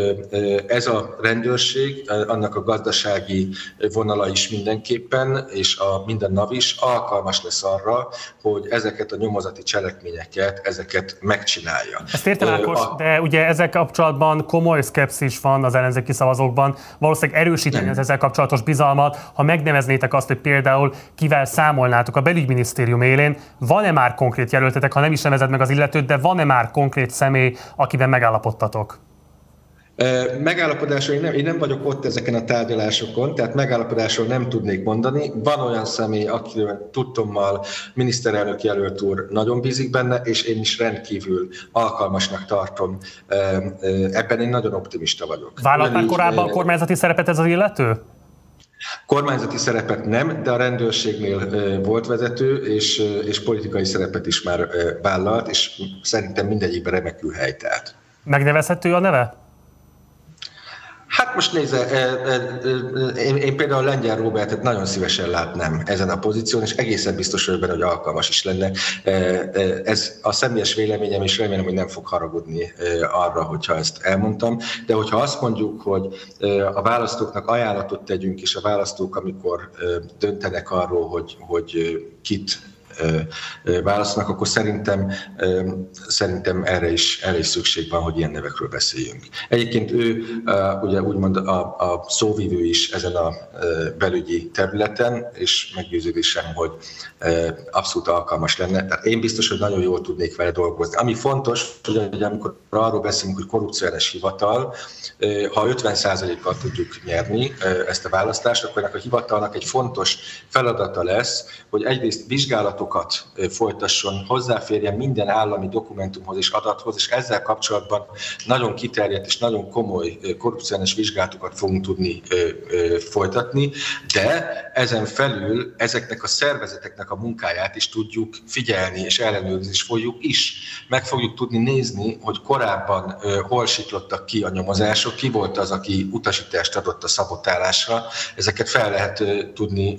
ez a rendőrség, annak a gazdasági vonala is mindenképpen, és a minden NAV is alkalmas lesz arra, hogy ezeket a nyomozati cselekményeket, ezeket megcsinálja. Ezt értem, Ákos, a... de ugye ezzel kapcsolatban komoly szkepszis van az ellenzéki szavazókban. Valószínűleg erősíteni az ezzel kapcsolatos bizalmat, ha megneveznétek azt, hogy például kivel számolnátok a belügyminisztérium élén, van-e már konkrét jelöltetek, ha nem is nevezed meg az illetőt, de van-e már konkrét személy, akiben megállapodtatok? Megállapodásról én nem, én nem vagyok ott ezeken a tárgyalásokon, tehát megállapodásról nem tudnék mondani. Van olyan személy, akiről tudtommal miniszterelnök jelölt úr nagyon bízik benne, és én is rendkívül alkalmasnak tartom. Ebben én nagyon optimista vagyok. Vállalt már korábban kormányzati szerepet ez az illető? Kormányzati szerepet nem, de a rendőrségnél volt vezető, és, és politikai szerepet is már vállalt, és szerintem mindegyikben remekül helytált. Megnevezhető a neve? Hát most nézze, én, én például Lengyel Robertet nagyon szívesen látnám ezen a pozíción, és egészen biztos vagyok benne, hogy alkalmas is lenne. Ez a személyes véleményem, és remélem, hogy nem fog haragudni arra, hogyha ezt elmondtam. De hogyha azt mondjuk, hogy a választóknak ajánlatot tegyünk, és a választók, amikor döntenek arról, hogy, hogy kit válaszolnak, akkor szerintem, szerintem erre, is, erre is szükség van, hogy ilyen nevekről beszéljünk. Egyébként ő ugye úgymond a, a szóvivő is ezen a belügyi területen, és meggyőződésem, hogy abszolút alkalmas lenne. Tehát én biztos, hogy nagyon jól tudnék vele dolgozni. Ami fontos, hogy amikor arról beszélünk, hogy korrupciós hivatal, ha 50%-kal tudjuk nyerni ezt a választást, akkor ennek a hivatalnak egy fontos feladata lesz, hogy egyrészt vizsgálatokat folytasson, hozzáférjen minden állami dokumentumhoz és adathoz, és ezzel kapcsolatban nagyon kiterjedt és nagyon komoly korrupciós vizsgálatokat fogunk tudni folytatni, de ezen felül ezeknek a szervezeteknek a munkáját is tudjuk figyelni és ellenőrizni is fogjuk is. Meg fogjuk tudni nézni, hogy korábban hol siklottak ki a nyomozások, ki volt az, aki utasítást adott a szabotálásra, ezeket fel lehet tudni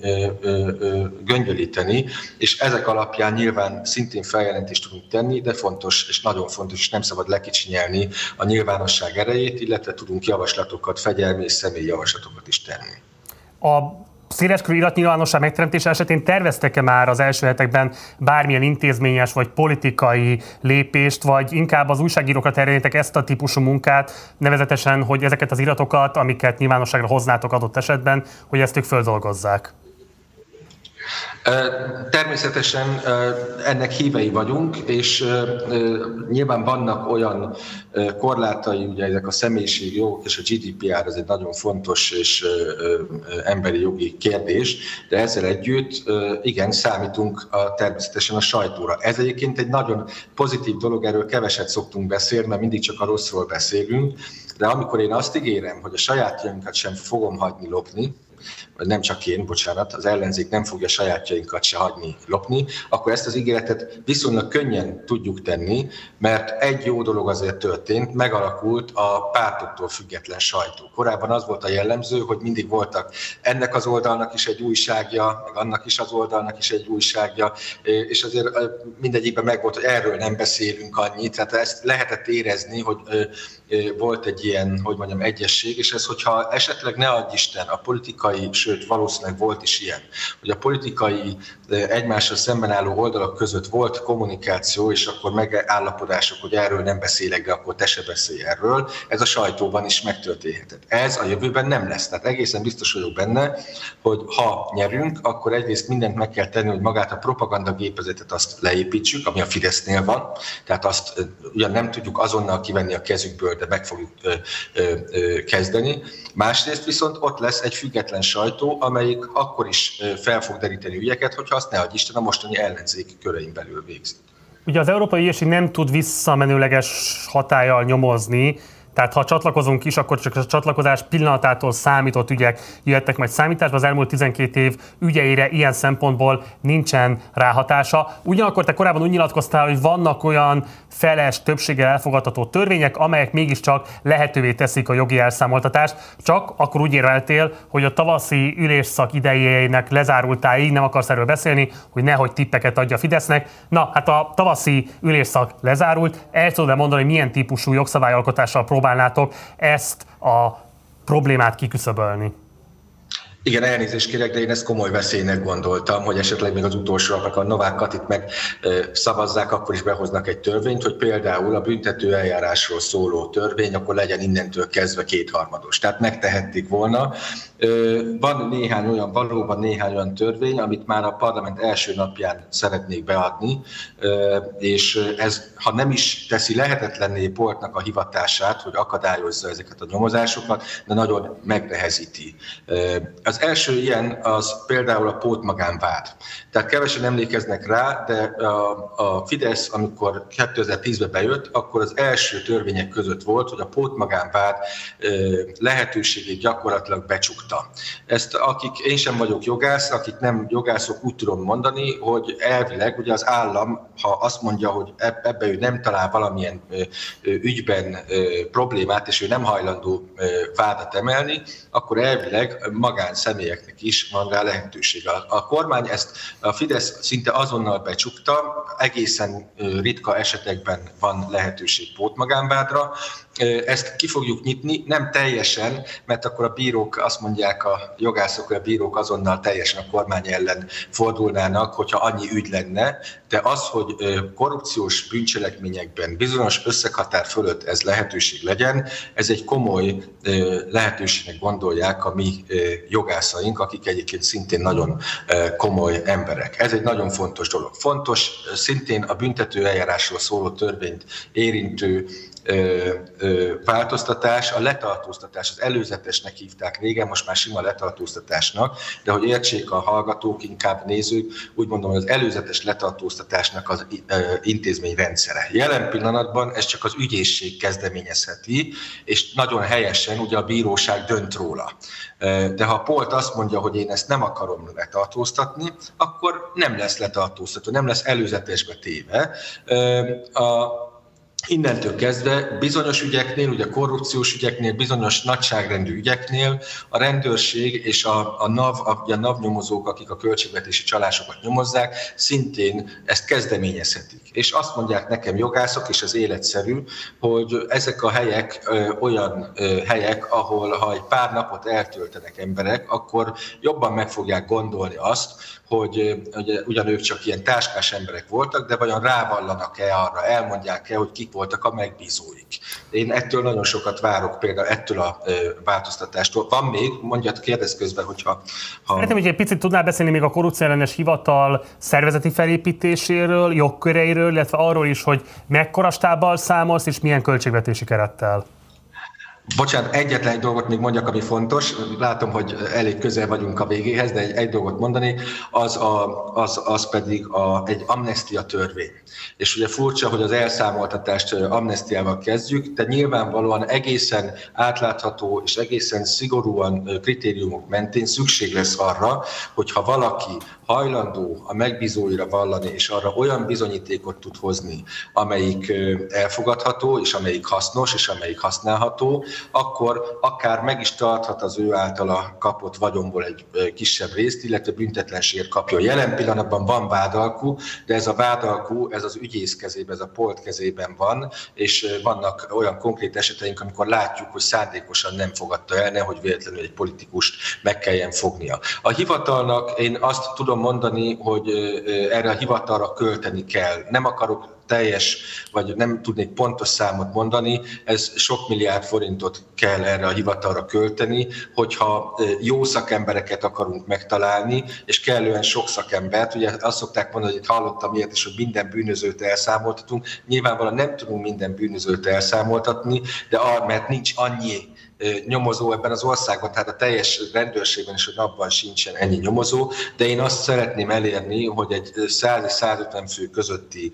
göngyölíteni, és ezek alapján nyilván szintén feljelentést tudunk tenni, de fontos és nagyon fontos, és nem szabad lekicsinyelni a nyilvánosság erejét, illetve tudunk javaslatokat, fegyelmi és személyi javaslatokat is tenni. A széleskörű iratnyilvánosság megteremtése esetén terveztek-e már az első hetekben bármilyen intézményes vagy politikai lépést, vagy inkább az újságírókra terjednétek ezt a típusú munkát, nevezetesen, hogy ezeket az iratokat, amiket nyilvánosságra hoznátok adott esetben, hogy ezt ők földolgozzák? Természetesen ennek hívei vagyunk, és nyilván vannak olyan korlátai, ugye ezek a jogok és a GDPR, ez egy nagyon fontos és emberi jogi kérdés, de ezzel együtt igen, számítunk a, természetesen a sajtóra. Ez egyébként egy nagyon pozitív dolog, erről keveset szoktunk beszélni, mert mindig csak a rosszról beszélünk, de amikor én azt ígérem, hogy a sajátjainkat sem fogom hagyni lopni, nem csak én, bocsánat, az ellenzék nem fogja sajátjainkat se hagyni lopni, akkor ezt az ígéretet viszonylag könnyen tudjuk tenni, mert egy jó dolog azért történt, megalakult a pártoktól független sajtó. Korábban az volt a jellemző, hogy mindig voltak ennek az oldalnak is egy újságja, meg annak is az oldalnak is egy újságja, és azért mindegyikben megvolt, hogy erről nem beszélünk annyit, tehát ezt lehetett érezni, hogy volt egy ilyen, hogy mondjam, egyesség, és ez, hogyha esetleg ne adj Isten, a politikai, sőt valószínűleg volt is ilyen, hogy a politikai egymással szemben álló oldalak között volt kommunikáció, és akkor megállapodások, hogy erről nem beszélek, de akkor te se beszélj erről, ez a sajtóban is megtörténhetett. Ez a jövőben nem lesz. Tehát egészen biztos vagyok benne, hogy ha nyerünk, akkor egyrészt mindent meg kell tenni, hogy magát a propaganda gépezetet azt leépítsük, ami a Fidesznél van, tehát azt ugyan nem tudjuk azonnal kivenni a kezükből, de meg fogjuk ö, ö, ö, kezdeni. Másrészt viszont ott lesz egy független sajtó, amelyik akkor is fel fog deríteni ügyeket, hogyha azt ne Isten a mostani ellenzéki körein belül végzi. Ugye az Európai Ügyészség nem tud visszamenőleges hatállyal nyomozni, tehát ha csatlakozunk is, akkor csak a csatlakozás pillanatától számított ügyek jöhettek majd számításba. Az elmúlt 12 év ügyeire ilyen szempontból nincsen ráhatása. Ugyanakkor te korábban úgy nyilatkoztál, hogy vannak olyan feles többséggel elfogadható törvények, amelyek mégiscsak lehetővé teszik a jogi elszámoltatást. Csak akkor úgy érveltél, hogy a tavaszi ülésszak idejének lezárultáig nem akarsz erről beszélni, hogy nehogy tippeket adja Fidesznek. Na, hát a tavaszi ülésszak lezárult. El tudod mondani, hogy milyen típusú jogszabályalkotással próbál próbálnátok ezt a problémát kiküszöbölni? Igen, elnézést kérek, de én ezt komoly veszélynek gondoltam, hogy esetleg még az utolsóaknak a Novák Katit meg szavazzák, akkor is behoznak egy törvényt, hogy például a büntető eljárásról szóló törvény, akkor legyen innentől kezdve kétharmados. Tehát megtehették volna. Van néhány olyan, valóban néhány olyan törvény, amit már a parlament első napján szeretnék beadni, és ez, ha nem is teszi lehetetlenné Poltnak a hivatását, hogy akadályozza ezeket a nyomozásokat, de nagyon megnehezíti. Az az első ilyen az például a pótmagánvád. Tehát kevesen emlékeznek rá, de a, Fidesz, amikor 2010-ben bejött, akkor az első törvények között volt, hogy a pótmagánvád lehetőségét gyakorlatilag becsukta. Ezt akik, én sem vagyok jogász, akik nem jogászok, úgy tudom mondani, hogy elvileg ugye az állam, ha azt mondja, hogy ebbe ő nem talál valamilyen ügyben problémát, és ő nem hajlandó vádat emelni, akkor elvileg magán személyeknek is van rá lehetőség. A, a kormány ezt, a Fidesz szinte azonnal becsukta, egészen ritka esetekben van lehetőség pótmagánvádra, ezt ki fogjuk nyitni, nem teljesen, mert akkor a bírók azt mondják, a jogászok, hogy a bírók azonnal teljesen a kormány ellen fordulnának, hogyha annyi ügy lenne, de az, hogy korrupciós bűncselekményekben bizonyos összeghatár fölött ez lehetőség legyen, ez egy komoly lehetőségnek gondolják a mi jogászaink, akik egyébként szintén nagyon komoly emberek. Ez egy nagyon fontos dolog. Fontos szintén a büntető eljárásról szóló törvényt érintő változtatás, a letartóztatás, az előzetesnek hívták régen, most már sima letartóztatásnak, de hogy értsék a hallgatók, inkább nézők, úgy mondom, hogy az előzetes letartóztatásnak az intézményrendszere. Jelen pillanatban ez csak az ügyészség kezdeményezheti, és nagyon helyesen ugye a bíróság dönt róla. De ha Polt azt mondja, hogy én ezt nem akarom letartóztatni, akkor nem lesz letartóztató, nem lesz előzetesbe téve. A Innentől kezdve bizonyos ügyeknél, ugye korrupciós ügyeknél, bizonyos nagyságrendű ügyeknél a rendőrség és a, a, NAV, a, a NAV nyomozók, akik a költségvetési csalásokat nyomozzák, szintén ezt kezdeményezhetik. És azt mondják nekem jogászok, és az életszerű, hogy ezek a helyek ö, olyan ö, helyek, ahol ha egy pár napot eltöltenek emberek, akkor jobban meg fogják gondolni azt, hogy ugye, ugyan ők csak ilyen táskás emberek voltak, de vajon rávallanak-e arra, elmondják-e, hogy kik voltak a megbízóik. Én ettől nagyon sokat várok, például ettől a változtatástól. Van még, mondjad, kérdez közben, hogyha... Ha... Szeretném, hogy egy picit tudnál beszélni még a korrupció ellenes hivatal szervezeti felépítéséről, jogköreiről, illetve arról is, hogy mekkora stábbal számolsz, és milyen költségvetési kerettel. Bocsánat, egyetlen egy dolgot még mondjak, ami fontos. Látom, hogy elég közel vagyunk a végéhez, de egy, egy dolgot mondani, az, a, az, az pedig a, egy amnestia törvény. És ugye furcsa, hogy az elszámoltatást amnestiával kezdjük, de nyilvánvalóan egészen átlátható és egészen szigorúan kritériumok mentén szükség lesz arra, hogyha valaki hajlandó a megbízóira vallani, és arra olyan bizonyítékot tud hozni, amelyik elfogadható, és amelyik hasznos, és amelyik használható, akkor akár meg is tarthat az ő általa kapott vagyomból egy kisebb részt, illetve büntetlenséget kapja. Jelen pillanatban van vádalkú, de ez a vádalkú, ez az ügyész kezében, ez a polt kezében van, és vannak olyan konkrét eseteink, amikor látjuk, hogy szándékosan nem fogadta el, nehogy véletlenül egy politikust meg kelljen fognia. A hivatalnak én azt tudom mondani, hogy erre a hivatalra költeni kell. Nem akarok teljes, vagy nem tudnék pontos számot mondani, ez sok milliárd forintot kell erre a hivatalra költeni, hogyha jó szakembereket akarunk megtalálni, és kellően sok szakembert, ugye azt szokták mondani, hogy itt hallottam ilyet is, hogy minden bűnözőt elszámoltatunk, nyilvánvalóan nem tudunk minden bűnözőt elszámoltatni, de mert nincs annyi nyomozó ebben az országban, tehát a teljes rendőrségben és hogy abban sincsen ennyi nyomozó, de én azt szeretném elérni, hogy egy 100-150 fő közötti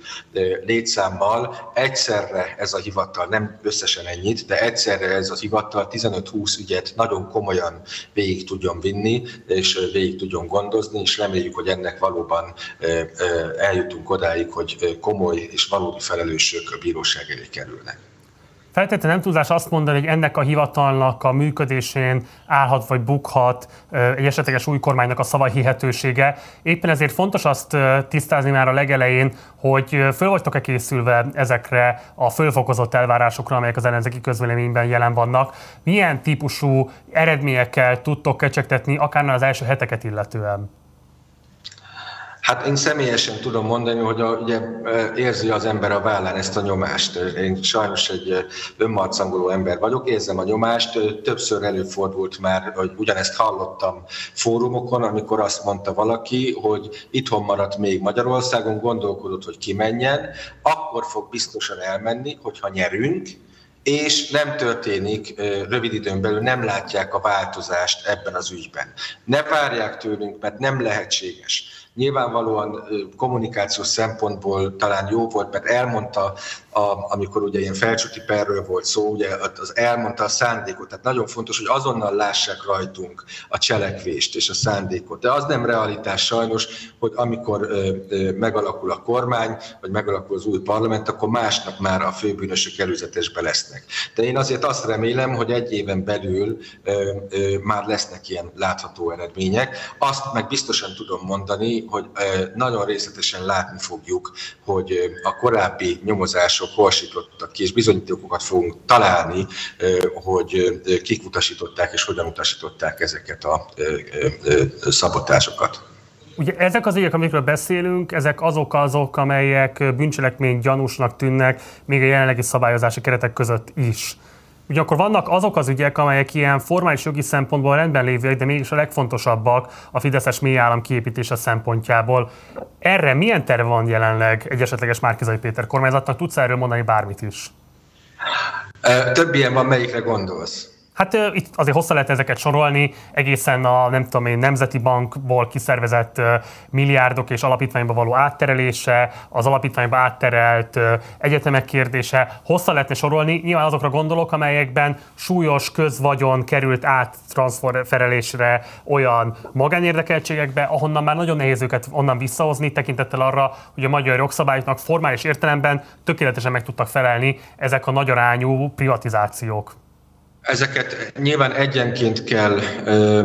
létszámmal egyszerre ez a hivatal, nem összesen ennyit, de egyszerre ez a hivatal 15-20 ügyet nagyon komolyan végig tudjon vinni, és végig tudjon gondozni, és reméljük, hogy ennek valóban eljutunk odáig, hogy komoly és valódi felelősök a bíróság elé kerülnek. Feltétlenül nem tudás azt mondani, hogy ennek a hivatalnak a működésén állhat vagy bukhat egy esetleges új kormánynak a szava hihetősége. Éppen ezért fontos azt tisztázni már a legelején, hogy föl vagytok-e készülve ezekre a fölfokozott elvárásokra, amelyek az ellenzéki közvéleményben jelen vannak. Milyen típusú eredményekkel tudtok kecsegtetni, akár az első heteket illetően? Hát én személyesen tudom mondani, hogy a, ugye érzi az ember a vállán ezt a nyomást. Én sajnos egy önmarcangoló ember vagyok, érzem a nyomást. Többször előfordult már, hogy ugyanezt hallottam fórumokon, amikor azt mondta valaki, hogy itthon maradt még Magyarországon, gondolkodott, hogy kimenjen, akkor fog biztosan elmenni, hogyha nyerünk, és nem történik rövid időn belül, nem látják a változást ebben az ügyben. Ne várják tőlünk, mert nem lehetséges Nyilvánvalóan kommunikációs szempontból talán jó volt, mert elmondta, a, amikor ugye ilyen felcsúti perről volt szó, ugye az elmondta a szándékot. Tehát nagyon fontos, hogy azonnal lássák rajtunk a cselekvést és a szándékot. De az nem realitás sajnos, hogy amikor ö, ö, megalakul a kormány, vagy megalakul az új parlament, akkor másnap már a főbűnösök előzetesbe lesznek. De én azért azt remélem, hogy egy éven belül ö, ö, már lesznek ilyen látható eredmények. Azt meg biztosan tudom mondani, hogy nagyon részletesen látni fogjuk, hogy a korábbi nyomozások hol ki, és bizonyítékokat fogunk találni, hogy kik utasították és hogyan utasították ezeket a szabotásokat. Ugye ezek az ügyek, amikről beszélünk, ezek azok azok, amelyek bűncselekmény gyanúsnak tűnnek, még a jelenlegi szabályozási keretek között is. Ugyanakkor vannak azok az ügyek, amelyek ilyen formális jogi szempontból rendben lévőek, de mégis a legfontosabbak a Fideszes mélyállam kiépítése szempontjából. Erre milyen terve van jelenleg egy esetleges Márkizai Péter kormányzatnak? Tudsz erről mondani bármit is? Több ilyen van, melyikre gondolsz? Hát itt azért hosszá lehet ezeket sorolni, egészen a nem tudom én, Nemzeti Bankból kiszervezett milliárdok és alapítványba való átterelése, az alapítványba átterelt egyetemek kérdése, hosszá lehetne sorolni. Nyilván azokra gondolok, amelyekben súlyos közvagyon került át transferelésre olyan magánérdekeltségekbe, ahonnan már nagyon nehéz őket onnan visszahozni, tekintettel arra, hogy a magyar jogszabályoknak formális értelemben tökéletesen meg tudtak felelni ezek a nagyarányú privatizációk. Ezeket nyilván egyenként kell,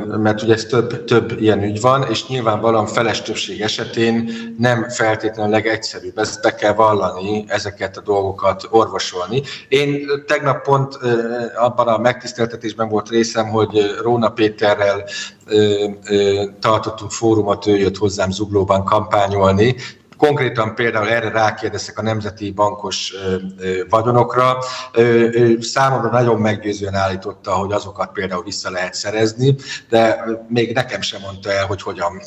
mert ugye ez több, több ilyen ügy van, és nyilvánvalóan feles többség esetén nem feltétlenül legegyszerűbb. Ezt be kell vallani, ezeket a dolgokat orvosolni. Én tegnap pont abban a megtiszteltetésben volt részem, hogy Róna Péterrel tartottunk fórumot, ő jött hozzám Zuglóban kampányolni, Konkrétan például erre rákérdeztek a nemzeti bankos vagyonokra. Számomra nagyon meggyőzően állította, hogy azokat például vissza lehet szerezni, de még nekem sem mondta el, hogy hogyan.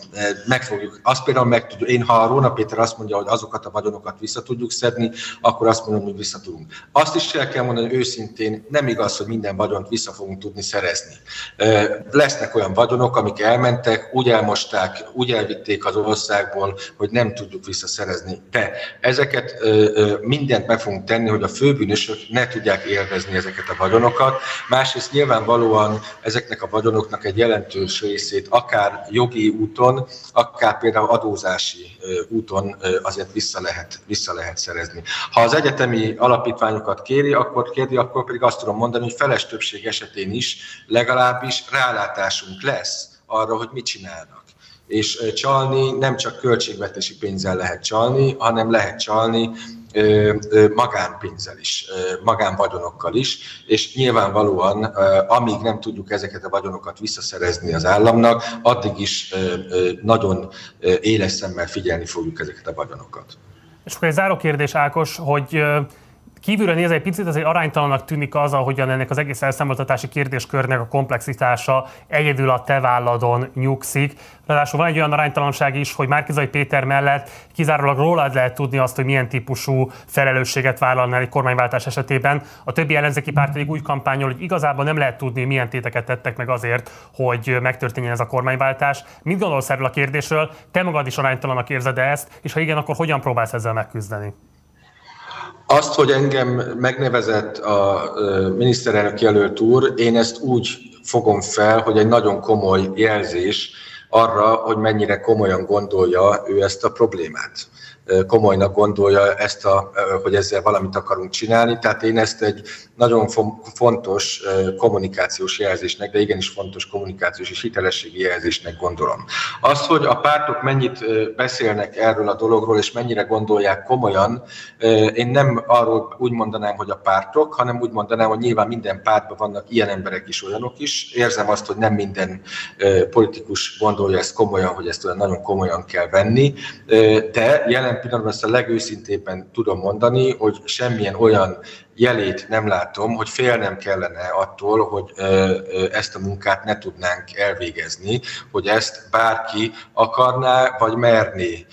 Meg fogjuk, azt például meg tudjuk, én ha a Róna Péter azt mondja, hogy azokat a vagyonokat vissza tudjuk szedni, akkor azt mondom, hogy vissza tudunk. Azt is el kell mondani, őszintén nem igaz, hogy minden vagyont vissza fogunk tudni szerezni. Lesznek olyan vagyonok, amik elmentek, úgy elmosták, úgy elvitték az országból, hogy nem tudjuk vissza visszaszerezni. De ezeket mindent meg fogunk tenni, hogy a főbűnösök ne tudják élvezni ezeket a vagyonokat. Másrészt nyilvánvalóan ezeknek a vagyonoknak egy jelentős részét akár jogi úton, akár például adózási úton azért vissza lehet, vissza lehet szerezni. Ha az egyetemi alapítványokat kéri, akkor kéri, akkor pedig azt tudom mondani, hogy feles többség esetén is legalábbis rálátásunk lesz arra, hogy mit csinálnak és csalni nem csak költségvetési pénzzel lehet csalni, hanem lehet csalni magánpénzzel is, magánvagyonokkal is, és nyilvánvalóan, amíg nem tudjuk ezeket a vagyonokat visszaszerezni az államnak, addig is nagyon éles szemmel figyelni fogjuk ezeket a vagyonokat. És akkor egy záró kérdés, Ákos, hogy Kívülről nézve egy picit azért aránytalannak tűnik az, ahogyan ennek az egész elszámoltatási kérdéskörnek a komplexitása egyedül a te válladon nyugszik. Ráadásul van egy olyan aránytalanság is, hogy Márkizai Péter mellett kizárólag rólad lehet tudni azt, hogy milyen típusú felelősséget vállalna egy kormányváltás esetében. A többi ellenzéki párt pedig úgy kampányol, hogy igazából nem lehet tudni, milyen téteket tettek meg azért, hogy megtörténjen ez a kormányváltás. Mit gondolsz erről a kérdésről? Te magad is aránytalanak érzed ezt, és ha igen, akkor hogyan próbálsz ezzel megküzdeni? Azt, hogy engem megnevezett a miniszterelnök jelölt úr, én ezt úgy fogom fel, hogy egy nagyon komoly jelzés arra, hogy mennyire komolyan gondolja ő ezt a problémát. Komolynak gondolja ezt, a, hogy ezzel valamit akarunk csinálni. Tehát én ezt egy nagyon fontos kommunikációs jelzésnek, de igenis fontos kommunikációs és hitelességi jelzésnek gondolom. Az, hogy a pártok mennyit beszélnek erről a dologról, és mennyire gondolják komolyan, én nem arról úgy mondanám, hogy a pártok, hanem úgy mondanám, hogy nyilván minden pártban vannak ilyen emberek is, olyanok is. Érzem azt, hogy nem minden politikus gondolja ezt komolyan, hogy ezt olyan nagyon komolyan kell venni, de jelen pillanatban ezt a legőszintébben tudom mondani, hogy semmilyen olyan jelét nem látom, hogy félnem kellene attól, hogy ezt a munkát ne tudnánk elvégezni, hogy ezt bárki akarná vagy merné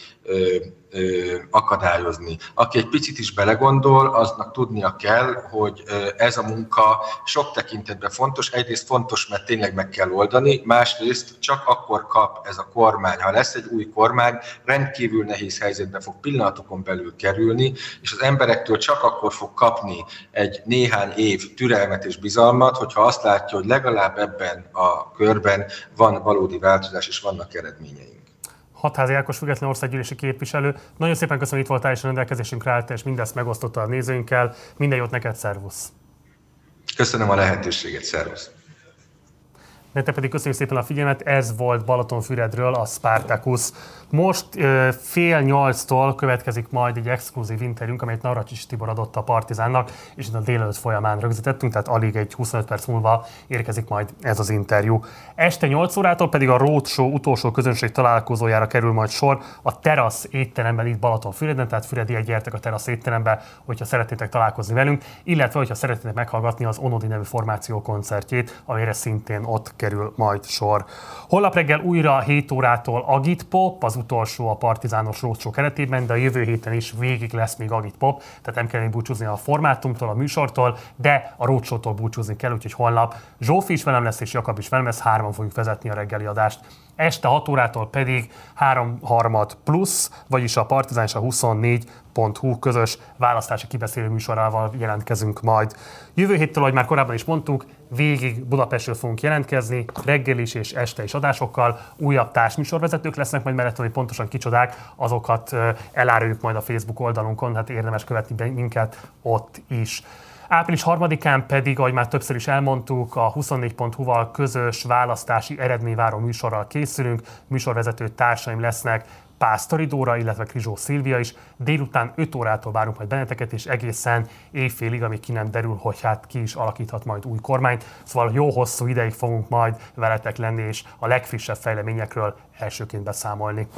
akadályozni. Aki egy picit is belegondol, aznak tudnia kell, hogy ez a munka sok tekintetben fontos. Egyrészt fontos, mert tényleg meg kell oldani, másrészt csak akkor kap ez a kormány, ha lesz egy új kormány, rendkívül nehéz helyzetbe fog pillanatokon belül kerülni, és az emberektől csak akkor fog kapni egy néhány év türelmet és bizalmat, hogyha azt látja, hogy legalább ebben a körben van valódi változás és vannak eredményei. Hatházi Ákos független országgyűlési képviselő. Nagyon szépen köszönöm, hogy itt voltál és a rendelkezésünkre állt, és mindezt megosztotta a nézőinkkel. Minden jót neked, szervusz! Köszönöm a lehetőséget, szervusz! Nektek pedig köszönjük szépen a figyelmet, ez volt Balatonfüredről a Spartacus. Most fél nyolctól következik majd egy exkluzív interjúnk, amelyet Navracsis Tibor adott a Partizánnak, és a délelőtt folyamán rögzítettünk, tehát alig egy 25 perc múlva érkezik majd ez az interjú. Este 8 órától pedig a Roadshow utolsó közönség találkozójára kerül majd sor a Terasz étteremben itt Balatonfüreden, tehát Füredi gyertek a Terasz étterembe, hogyha szeretnétek találkozni velünk, illetve hogyha szeretnétek meghallgatni az Onodi nevű formáció koncertjét, amire szintén ott kerül majd sor. Holnap reggel újra 7 órától Agit Pop, az utolsó a partizános rócsó keretében, de a jövő héten is végig lesz még Agit Pop, tehát nem kell búcsúzni a formátumtól, a műsortól, de a rócsótól búcsúzni kell, úgyhogy holnap Zsófi is velem lesz, és Jakab is velem lesz, hárman fogjuk vezetni a reggeli adást. Este 6 órától pedig 3 harmad plusz, vagyis a Partizán és a 24.hu közös választási kibeszélő műsorával jelentkezünk majd. Jövő héttől, ahogy már korábban is mondtuk, végig Budapestről fogunk jelentkezni, reggel is és este is adásokkal. Újabb társműsorvezetők lesznek majd mellett, hogy pontosan kicsodák, azokat eláruljuk majd a Facebook oldalunkon, hát érdemes követni minket ott is. Április 3-án pedig, ahogy már többször is elmondtuk, a 24.hu-val közös választási eredményváró műsorral készülünk. Műsorvezető társaim lesznek Pásztori Dóra, illetve Krizsó Szilvia is. Délután 5 órától várunk majd benneteket, és egészen éjfélig, amíg ki nem derül, hogy hát ki is alakíthat majd új kormányt. Szóval jó hosszú ideig fogunk majd veletek lenni, és a legfrissebb fejleményekről elsőként beszámolni.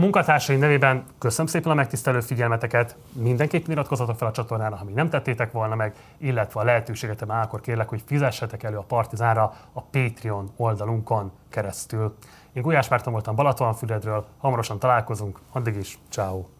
Munkatársaim nevében köszönöm szépen a megtisztelő figyelmeteket, mindenképpen iratkozzatok fel a csatornára, ha még nem tettétek volna meg, illetve a lehetőséget már akkor kérlek, hogy fizessetek elő a Partizánra a Patreon oldalunkon keresztül. Én Gulyás Márton voltam Balatonfüredről, hamarosan találkozunk, addig is, ciao.